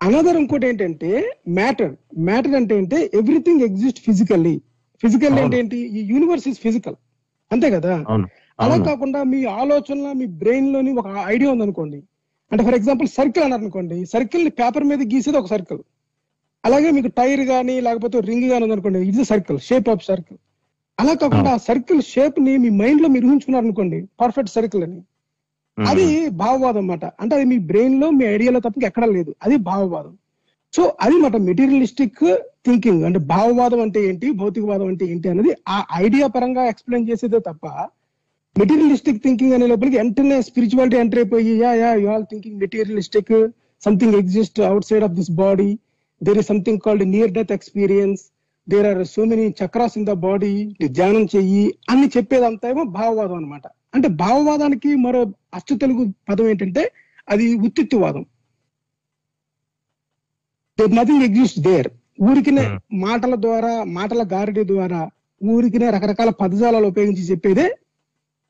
అనదర్ ఇంకోటి ఏంటంటే మ్యాటర్ మ్యాటర్ అంటే ఏంటి? Everything exist physically physical. అంటే ఏంటి? ఈ యూనివర్స్ ఇస్ ఫిజికల్ అంతే కదా? అలా కాకుండా మీ ఆలోచనలో మీ బ్రెయిన్లోని ఒక ఐడియా ఉందనుకోండి. అంటే ఫర్ ఎగ్జాంపుల్ సర్కిల్ అన్నారు అనుకోండి సర్కిల్ని పేపర్ మీద గీసేది ఒక సర్కిల్ అలాగే మీకు టైర్ గానీ లేకపోతే రింగ్ గానీ ఉందనుకోండి. ఇది సర్కిల్ షేప్ ఆఫ్ సర్కిల్ అలా కాకుండా ఆ. సర్కిల్ షేప్ని మీ మైండ్లో మీరు ఊహించుకున్నారు అనుకోండి పర్ఫెక్ట్ సర్కిల్ అని అది భావవాదం అన్నమాట. అంటే అది మీ బ్రెయిన్లో మీ ఐడియాలో తప్ప ఎక్కడా లేదు. అది భావవాదం. సో అది మాట మెటీరియలిస్టిక్ థింకింగ్ అంటే భావవాదం అంటే ఏంటి భౌతికవాదం అంటే ఏంటి అనేది ఆ ఐడియా పరంగా ఎక్స్ప్లెయిన్ చేసేదే తప్ప మెటీరియలిస్టిక్ థింకింగ్ అనే లోపలికి వెంటనే స్పిరిచువాలిటీ ఎంటర్ అయిపోయి yeah yeah you all thinking materialistic something exist outside of this body there is something called near death experience there are so many chakras in the body ధ్యానం చెయ్యి అని చెప్పేదంతా ఏమో భావవాదం అన్నమాట. అంటే భావవాదానికి మరో అచ్చ తెలుగు పదం ఏంటంటే అది ఉత్తిత్తువాదం. నథింగ్ ఎగ్జిస్ట్ దేర్ ఊరికినే Hmm. మాటల ద్వారా మాటల గారిడి ద్వారా ఊరికినే రకరకాల పదజాలాలు ఉపయోగించి చెప్పేదే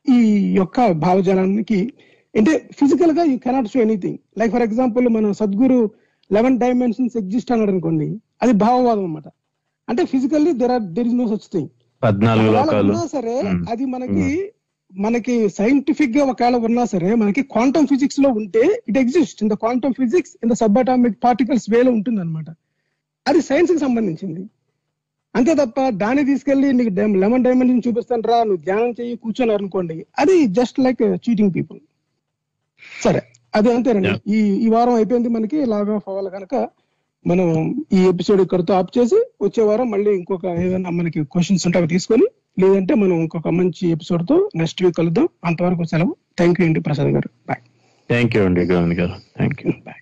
ఈ యొక్క భావజాలానికి. అంటే ఫిజికల్గా you cannot show anything like for example మన సద్గురు లెవెన్ డైమెన్షన్స్ ఎగ్జిస్ట్ అన్నాడు అనుకోండి అది భావవాదం అన్నమాట. అంటే physically there are there is no such thing పద్నాలుగు ఒకవేళ లోకాలు. ఉన్నా సరే మ్మ్. అది మనకి మనకి సైంటిఫిక్గా ఒకవేళ ఉన్నా సరే మనకి క్వాంటమ్ ఫిజిక్స్లో ఉంటే it exist in the quantum physics in the subatomic particles వేలో ఉంటుంది అనమాట అది సైన్స్కి సంబంధించింది. అంతే తప్ప దాన్ని తీసుకెళ్ళి నీకు లెమన్ డైమెన్షన్ చూపిస్తాను రా నువ్వు ధ్యానం చెయ్యి కూర్చొని అనుకోండి. అది జస్ట్ లైక్ చీటింగ్ పీపుల్ సరే అది అంతేనండి. ఈ ఈ వారం అయిపోయింది మనకి లాగ్ ఆఫ్ అవ్వాలి కనుక. మనం ఈ ఎపిసోడ్ ఇక్కడతో ఆఫ్ చేసి వచ్చే వారం మళ్ళీ ఇంకొక ఏదైనా మనకి క్వశ్చన్స్ ఉంటే అవి తీసుకొని లేదంటే మనం ఇంకొక మంచి ఎపిసోడ్తో నెక్స్ట్ వీక్ కలుద్దాం. అంతవరకు సెలవు. థ్యాంక్ యూ అండి ప్రసాద్ గారు. బాయ్ థ్యాంక్ యూ అండి గారు. Thank you bye